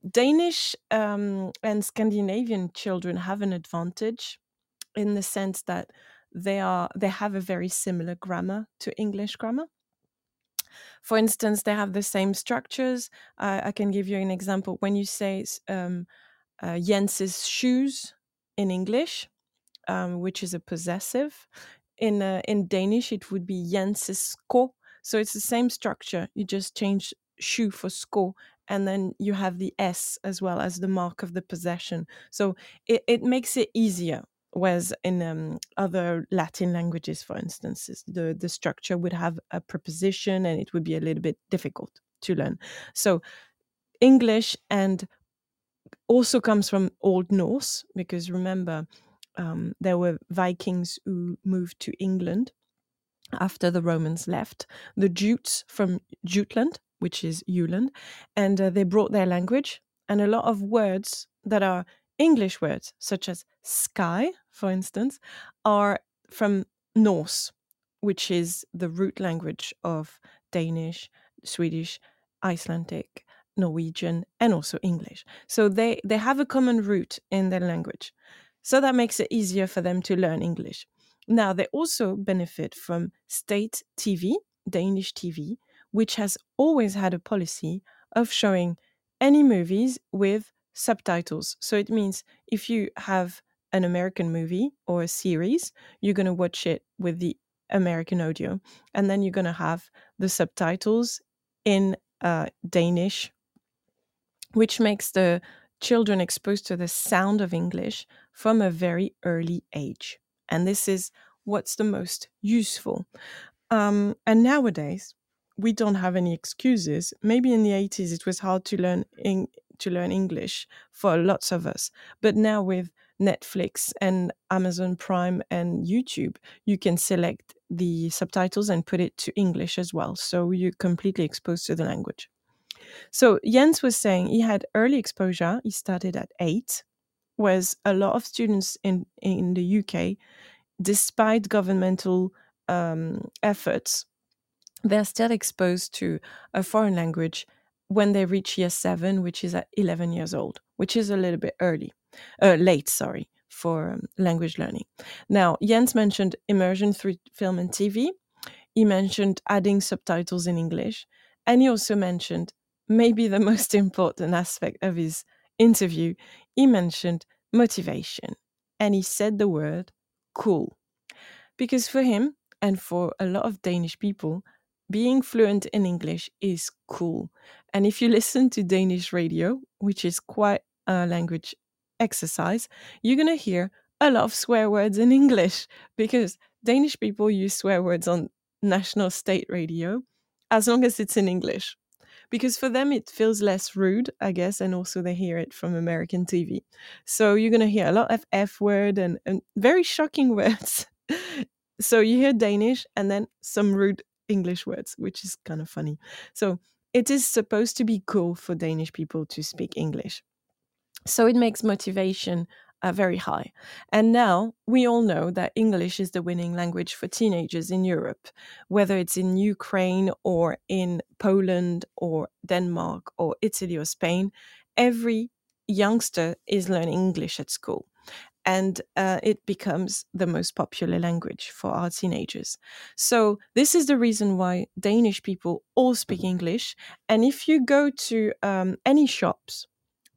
Danish um, and Scandinavian children have an advantage in the sense that they are they have a very similar grammar to English grammar. For instance, they have the same structures. Uh, I can give you an example. When you say um, uh, Jens's shoes in English, um, which is a possessive, in uh, in Danish it would be Jens's sko. So it's the same structure. You just change shoe for sko, and then you have the s as well as the mark of the possession. So it, it makes it easier. Whereas in um, other Latin languages, for instance, the the structure would have a preposition, and it would be a little bit difficult to learn. So English and also comes from Old Norse because remember um, there were Vikings who moved to England after the Romans left. The Jutes from Jutland, which is Jylland, and uh, they brought their language and a lot of words that are English words, such as sky, for instance, are from Norse, which is the root language of Danish, Swedish, Icelandic, Norwegian, and also English. So they, they have a common root in their language. So that makes it easier for them to learn English. Now, they also benefit from state TV, Danish TV, which has always had a policy of showing any movies with subtitles. So it means if you have an American movie or a series, you're going to watch it with the American audio, and then you're going to have the subtitles in uh, Danish, which makes the children exposed to the sound of English from a very early age. And this is what's the most useful. Um, and nowadays, we don't have any excuses. Maybe in the 80s it was hard to learn in, to learn English for lots of us, but now with Netflix and Amazon Prime and YouTube, you can select the subtitles and put it to English as well. So you're completely exposed to the language. So Jens was saying he had early exposure. He started at eight, whereas a lot of students in in the UK, despite governmental um, efforts, they're still exposed to a foreign language when they reach year seven, which is at 11 years old, which is a little bit early, uh, late, sorry, for um, language learning. Now, Jens mentioned immersion through film and TV. He mentioned adding subtitles in English. And he also mentioned maybe the most important aspect of his interview. He mentioned motivation. And he said the word cool. Because for him, and for a lot of Danish people, being fluent in English is cool. And if you listen to Danish radio, which is quite a language exercise, you're going to hear a lot of swear words in English because Danish people use swear words on national state radio as long as it's in English. Because for them, it feels less rude, I guess, and also they hear it from American TV. So you're going to hear a lot of F word and, and very shocking words. so you hear Danish and then some rude English words, which is kind of funny. So it is supposed to be cool for Danish people to speak English. So it makes motivation uh, very high. And now we all know that English is the winning language for teenagers in Europe, whether it's in Ukraine or in Poland or Denmark or Italy or Spain. Every youngster is learning English at school and uh, it becomes the most popular language for our teenagers. So, this is the reason why Danish people all speak English. And if you go to um, any shops,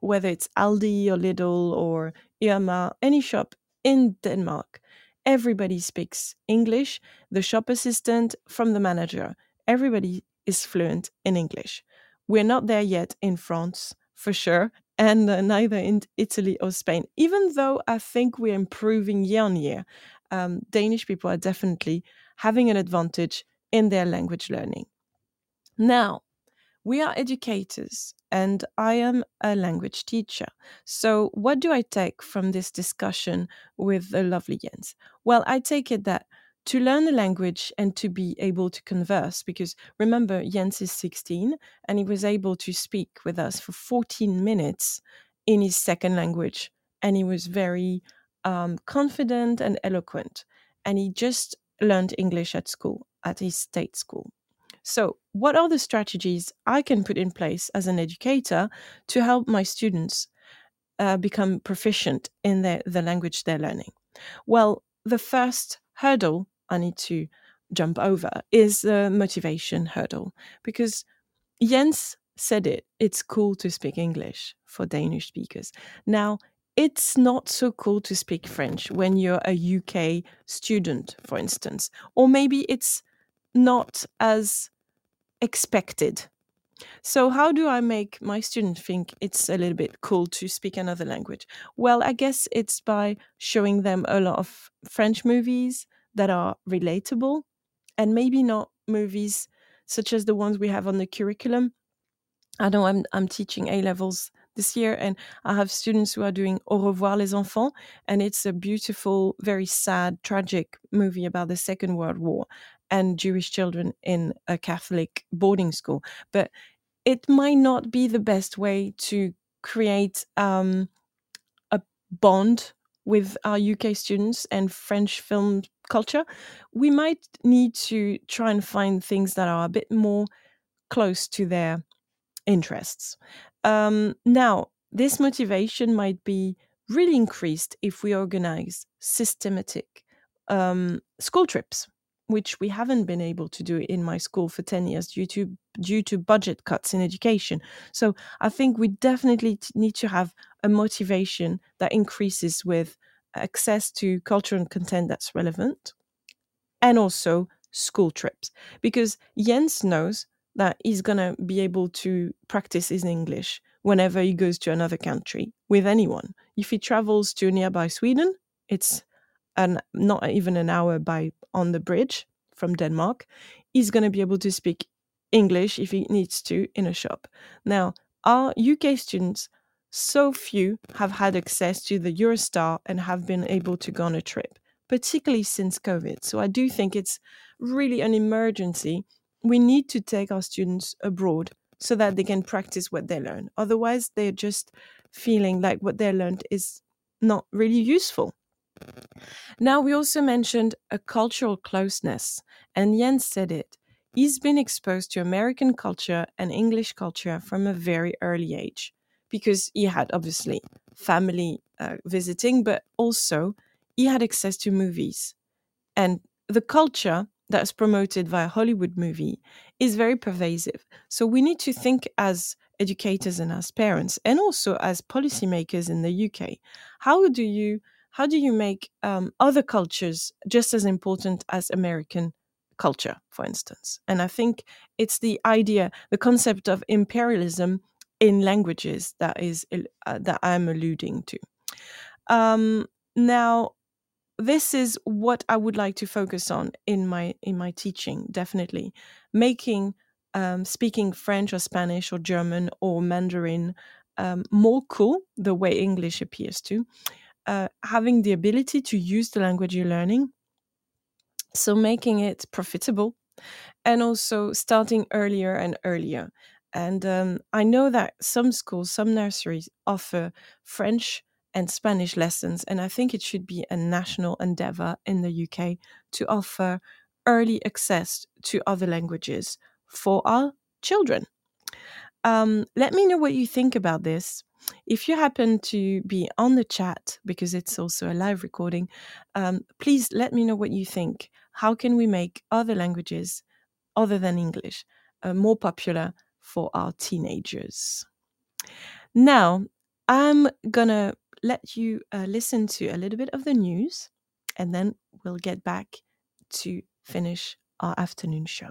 whether it's Aldi or Lidl or Irma, any shop in Denmark, everybody speaks English. The shop assistant from the manager, everybody is fluent in English. We're not there yet in France, for sure and uh, neither in Italy or Spain. Even though I think we're improving year on year, um, Danish people are definitely having an advantage in their language learning. Now, we are educators and I am a language teacher. So, what do I take from this discussion with the lovely Jens? Well, I take it that to learn a language and to be able to converse. Because remember, Jens is 16 and he was able to speak with us for 14 minutes in his second language. And he was very um, confident and eloquent. And he just learned English at school, at his state school. So, what are the strategies I can put in place as an educator to help my students uh, become proficient in their, the language they're learning? Well, the first hurdle I need to jump over is the motivation hurdle because Jens said it. It's cool to speak English for Danish speakers. Now, it's not so cool to speak French when you're a UK student, for instance, or maybe it's not as expected. So, how do I make my student think it's a little bit cool to speak another language? Well, I guess it's by showing them a lot of French movies, that are relatable and maybe not movies such as the ones we have on the curriculum. I know I'm, I'm teaching A levels this year, and I have students who are doing Au revoir les enfants, and it's a beautiful, very sad, tragic movie about the Second World War and Jewish children in a Catholic boarding school. But it might not be the best way to create um, a bond with our UK students and French film culture, we might need to try and find things that are a bit more close to their interests. Um, now, this motivation might be really increased if we organize systematic um, school trips which we haven't been able to do in my school for 10 years due to due to budget cuts in education. So i think we definitely need to have a motivation that increases with access to culture and content that's relevant and also school trips. Because jens knows that he's going to be able to practice his english whenever he goes to another country with anyone. If he travels to nearby sweden it's and not even an hour by on the bridge from Denmark, is going to be able to speak English if he needs to in a shop. Now, our UK students, so few have had access to the Eurostar and have been able to go on a trip, particularly since COVID. So I do think it's really an emergency. We need to take our students abroad so that they can practice what they learn. Otherwise, they're just feeling like what they learned is not really useful. Now, we also mentioned a cultural closeness, and Jens said it. He's been exposed to American culture and English culture from a very early age because he had obviously family uh, visiting, but also he had access to movies. And the culture that's promoted via Hollywood movie is very pervasive. So we need to think as educators and as parents, and also as policymakers in the UK, how do you how do you make um, other cultures just as important as American culture, for instance? And I think it's the idea, the concept of imperialism in languages that is uh, that I'm alluding to. Um, now, this is what I would like to focus on in my in my teaching. Definitely, making um, speaking French or Spanish or German or Mandarin um, more cool, the way English appears to, uh, having the ability to use the language you're learning, so making it profitable, and also starting earlier and earlier. And um, I know that some schools, some nurseries offer French and Spanish lessons. And I think it should be a national endeavor in the UK to offer early access to other languages for our children. Um, let me know what you think about this. If you happen to be on the chat, because it's also a live recording, um, please let me know what you think. How can we make other languages, other than English, uh, more popular for our teenagers? Now, I'm gonna let you uh, listen to a little bit of the news and then we'll get back to finish our afternoon show.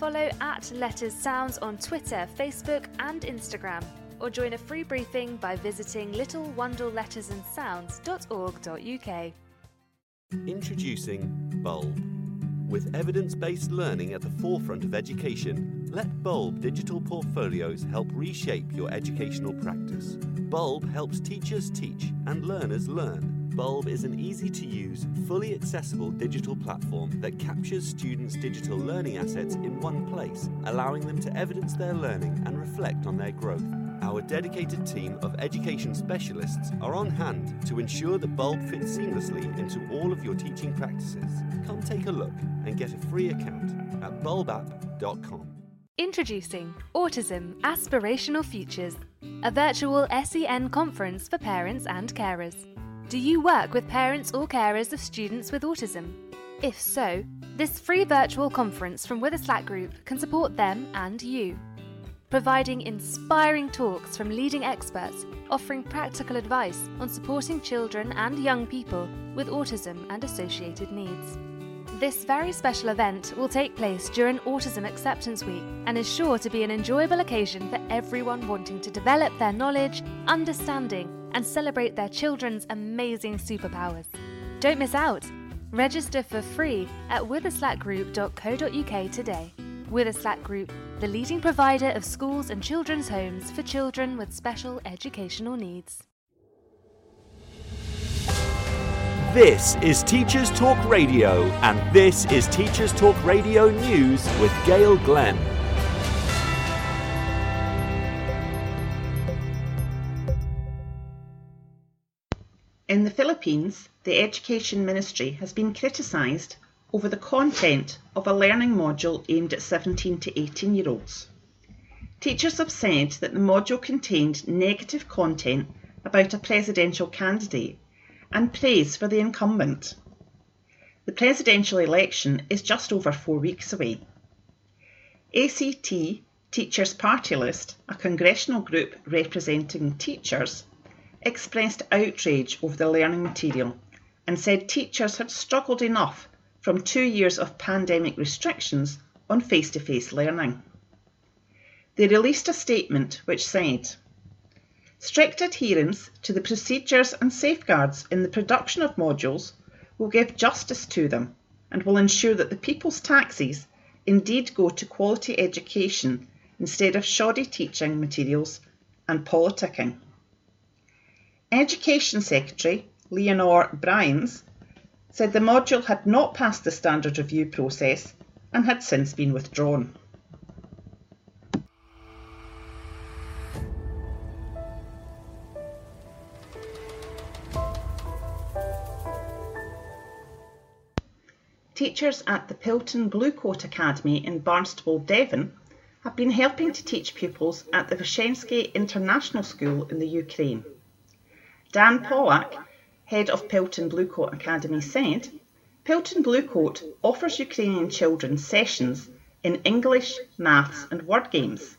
follow at Letters Sounds on Twitter, Facebook, and Instagram, or join a free briefing by visiting littlewandlelettersandsounds.org.uk. Introducing Bulb. With evidence based learning at the forefront of education, let Bulb digital portfolios help reshape your educational practice. Bulb helps teachers teach and learners learn. Bulb is an easy to use, fully accessible digital platform that captures students' digital learning assets in one place, allowing them to evidence their learning and reflect on their growth. Our dedicated team of education specialists are on hand to ensure that Bulb fits seamlessly into all of your teaching practices. Come take a look and get a free account at bulbapp.com. Introducing Autism Aspirational Futures, a virtual SEN conference for parents and carers. Do you work with parents or carers of students with autism? If so, this free virtual conference from Witherslack Group can support them and you providing inspiring talks from leading experts offering practical advice on supporting children and young people with autism and associated needs. This very special event will take place during Autism Acceptance Week and is sure to be an enjoyable occasion for everyone wanting to develop their knowledge, understanding, and celebrate their children's amazing superpowers. Don't miss out! Register for free at witherslackgroup.co.uk today. Witherslack Group, the leading provider of schools and children's homes for children with special educational needs. This is Teachers Talk Radio, and this is Teachers Talk Radio News with Gail Glenn. The Philippines, the Education Ministry has been criticised over the content of a learning module aimed at 17 to 18 year olds. Teachers have said that the module contained negative content about a presidential candidate and praise for the incumbent. The presidential election is just over four weeks away. ACT Teachers Party List, a congressional group representing teachers, expressed outrage over the learning material and said teachers had struggled enough from two years of pandemic restrictions on face to face learning. They released a statement which said Strict adherence to the procedures and safeguards in the production of modules will give justice to them and will ensure that the people's taxes indeed go to quality education instead of shoddy teaching materials and politicking. Education Secretary Leonor Briones said the module had not passed the standard review process and had since been withdrawn. Teachers at the Pilton Bluecoat Academy in Barnstaple, Devon, have been helping to teach pupils at the Vyshensky International School in the Ukraine. Dan Pollack, head of Pilton Bluecoat Academy, said Pilton Bluecoat offers Ukrainian children sessions in English, maths, and word games,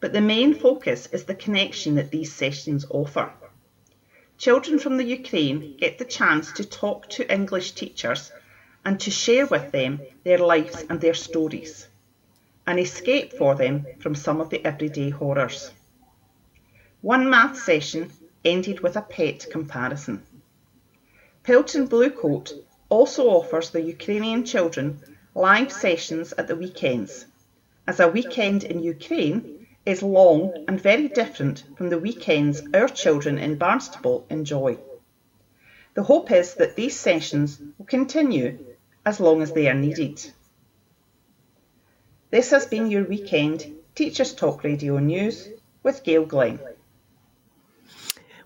but the main focus is the connection that these sessions offer. Children from the Ukraine get the chance to talk to English teachers and to share with them their lives and their stories, an escape for them from some of the everyday horrors. One math session ended with a pet comparison. Pilton Bluecoat also offers the Ukrainian children live sessions at the weekends, as a weekend in Ukraine is long and very different from the weekends our children in Barnstaple enjoy. The hope is that these sessions will continue as long as they are needed. This has been your weekend Teachers Talk Radio News with Gail Glenn.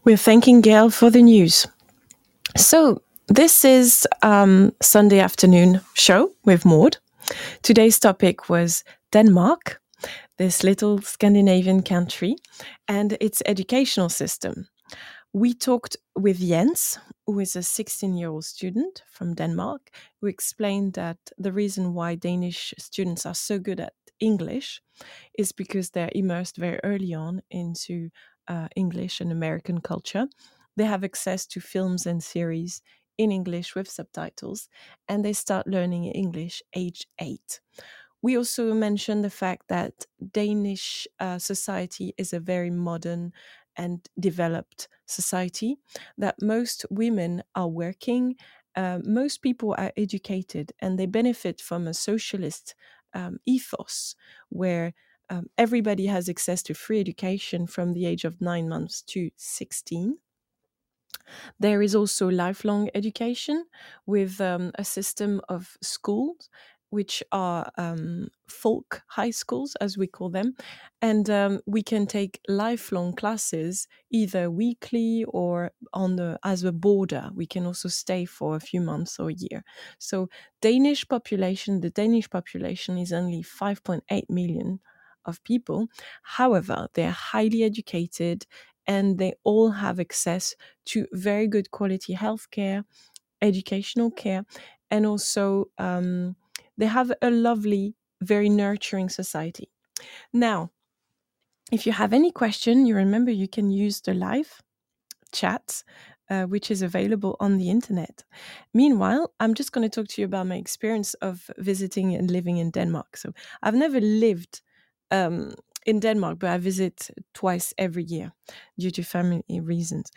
We're thanking Gail for the news. So, this is um, Sunday afternoon show with Maud. Today's topic was Denmark, this little Scandinavian country, and its educational system. We talked with Jens, who is a 16 year old student from Denmark, who explained that the reason why Danish students are so good at English is because they're immersed very early on into uh, English and American culture. They have access to films and series in English with subtitles, and they start learning English age eight. We also mentioned the fact that Danish uh, society is a very modern and developed society, that most women are working, uh, most people are educated, and they benefit from a socialist um, ethos where um, everybody has access to free education from the age of nine months to 16. There is also lifelong education with um, a system of schools which are um, folk high schools, as we call them. And um, we can take lifelong classes either weekly or on the as a border. We can also stay for a few months or a year. So Danish population, the Danish population is only 5.8 million of people. However, they're highly educated and they all have access to very good quality healthcare, educational care, and also um, they have a lovely, very nurturing society. Now, if you have any question, you remember you can use the live chat, uh, which is available on the internet. Meanwhile, I'm just going to talk to you about my experience of visiting and living in Denmark. So I've never lived um, in Denmark, but I visit twice every year due to family reasons.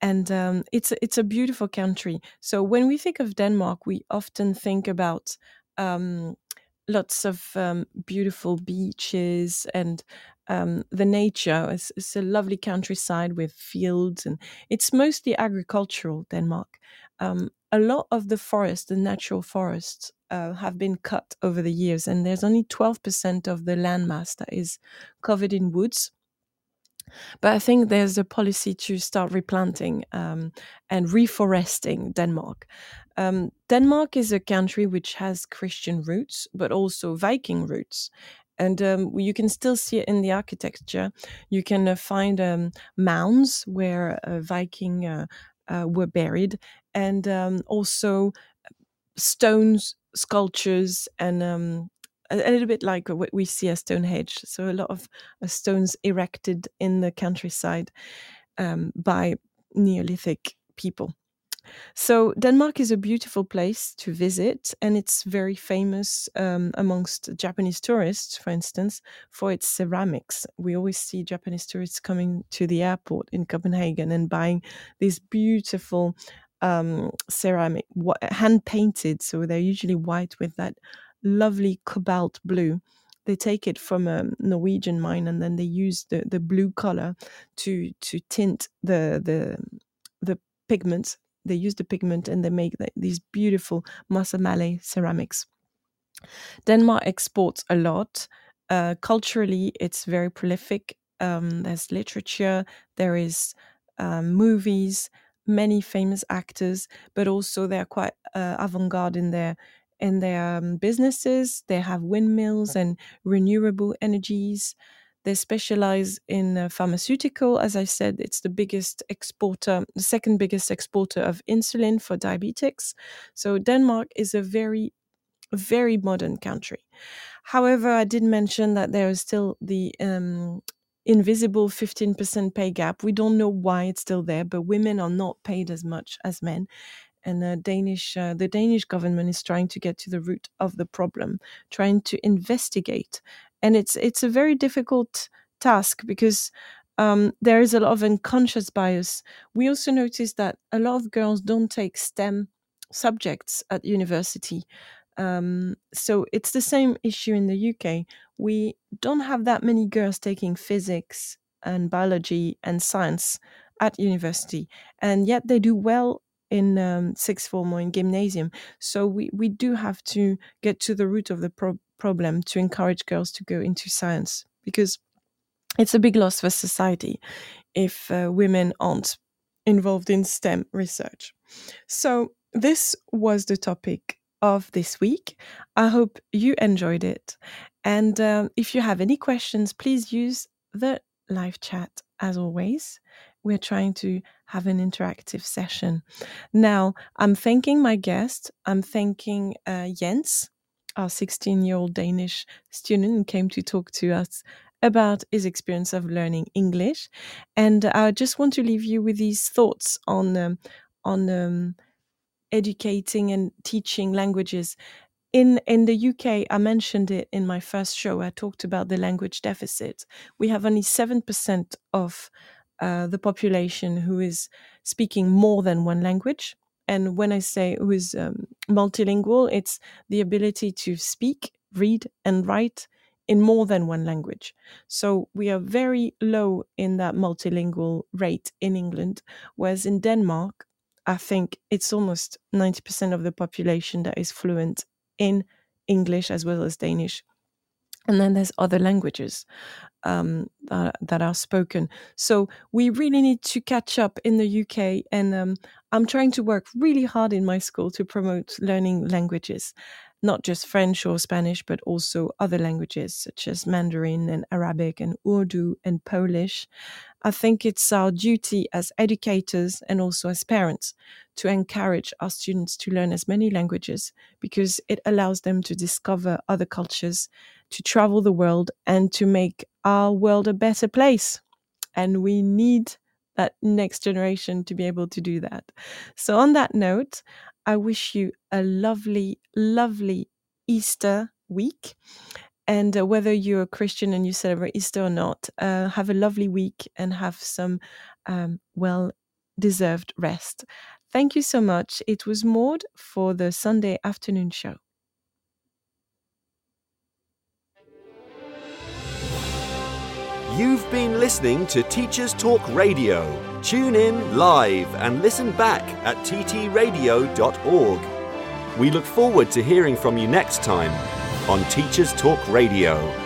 And um, it's it's a beautiful country. So when we think of Denmark, we often think about um, lots of um, beautiful beaches and um, the nature. It's, it's a lovely countryside with fields, and it's mostly agricultural. Denmark. Um, a lot of the forest, the natural forests, uh, have been cut over the years, and there's only 12% of the landmass that is covered in woods. But I think there's a policy to start replanting um, and reforesting Denmark. Um, Denmark is a country which has Christian roots, but also Viking roots. And um, you can still see it in the architecture. You can uh, find um, mounds where uh, Viking uh, uh, were buried, and um, also stones, sculptures, and um, a, a little bit like what we see at Stonehenge. So a lot of uh, stones erected in the countryside um, by Neolithic people. So Denmark is a beautiful place to visit, and it's very famous um, amongst Japanese tourists, for instance, for its ceramics. We always see Japanese tourists coming to the airport in Copenhagen and buying these beautiful um, ceramic, hand painted. So they're usually white with that lovely cobalt blue. They take it from a Norwegian mine and then they use the, the blue color to to tint the the the pigments. They use the pigment and they make the, these beautiful Musselmalet ceramics. Denmark exports a lot. Uh, culturally, it's very prolific. Um, there's literature, there is um, movies, many famous actors, but also they're quite uh, avant-garde in their in their um, businesses. They have windmills and renewable energies. They specialize in uh, pharmaceutical. As I said, it's the biggest exporter, the second biggest exporter of insulin for diabetics. So Denmark is a very, very modern country. However, I did mention that there is still the um, invisible 15% pay gap. We don't know why it's still there, but women are not paid as much as men and the Danish uh, the Danish government is trying to get to the root of the problem, trying to investigate, and it's it's a very difficult task because um, there is a lot of unconscious bias. We also notice that a lot of girls don't take STEM subjects at university. Um, so it's the same issue in the UK. We don't have that many girls taking physics and biology and science at university, and yet they do well in um, sixth form or in gymnasium. So we, we do have to get to the root of the pro- problem to encourage girls to go into science because it's a big loss for society if uh, women aren't involved in STEM research. So this was the topic of this week. I hope you enjoyed it. And um, if you have any questions, please use the live chat as always we're trying to have an interactive session. Now, I'm thanking my guest. I'm thanking uh, Jens, our 16 year old Danish student who came to talk to us about his experience of learning English. And I just want to leave you with these thoughts on, um, on um, educating and teaching languages. In, in the UK, I mentioned it in my first show. I talked about the language deficit. We have only 7% of uh, the population who is speaking more than one language. And when I say who is um, multilingual, it's the ability to speak, read, and write in more than one language. So we are very low in that multilingual rate in England, whereas in Denmark, I think it's almost 90% of the population that is fluent in English as well as Danish. And then there's other languages um, that, are spoken. So we really need to catch up in the UK. And um, I'm trying to work really hard in my school to promote learning languages, not just French or Spanish, but also other languages such as Mandarin and Arabic and Urdu and Polish. I think it's our duty as educators and also as parents to encourage our students to learn as many languages because it allows them to discover other cultures to travel the world and to make our world a better place. And we need that next generation to be able to do that. So, on that note, I wish you a lovely, lovely Easter week. And uh, whether you're a Christian and you celebrate Easter or not, uh, have a lovely week and have some um, well deserved rest. Thank you so much. It was Maud for the Sunday afternoon show. You've been listening to Teachers Talk Radio. Tune in live and listen back at ttradio.org. We look forward to hearing from you next time on Teachers Talk Radio.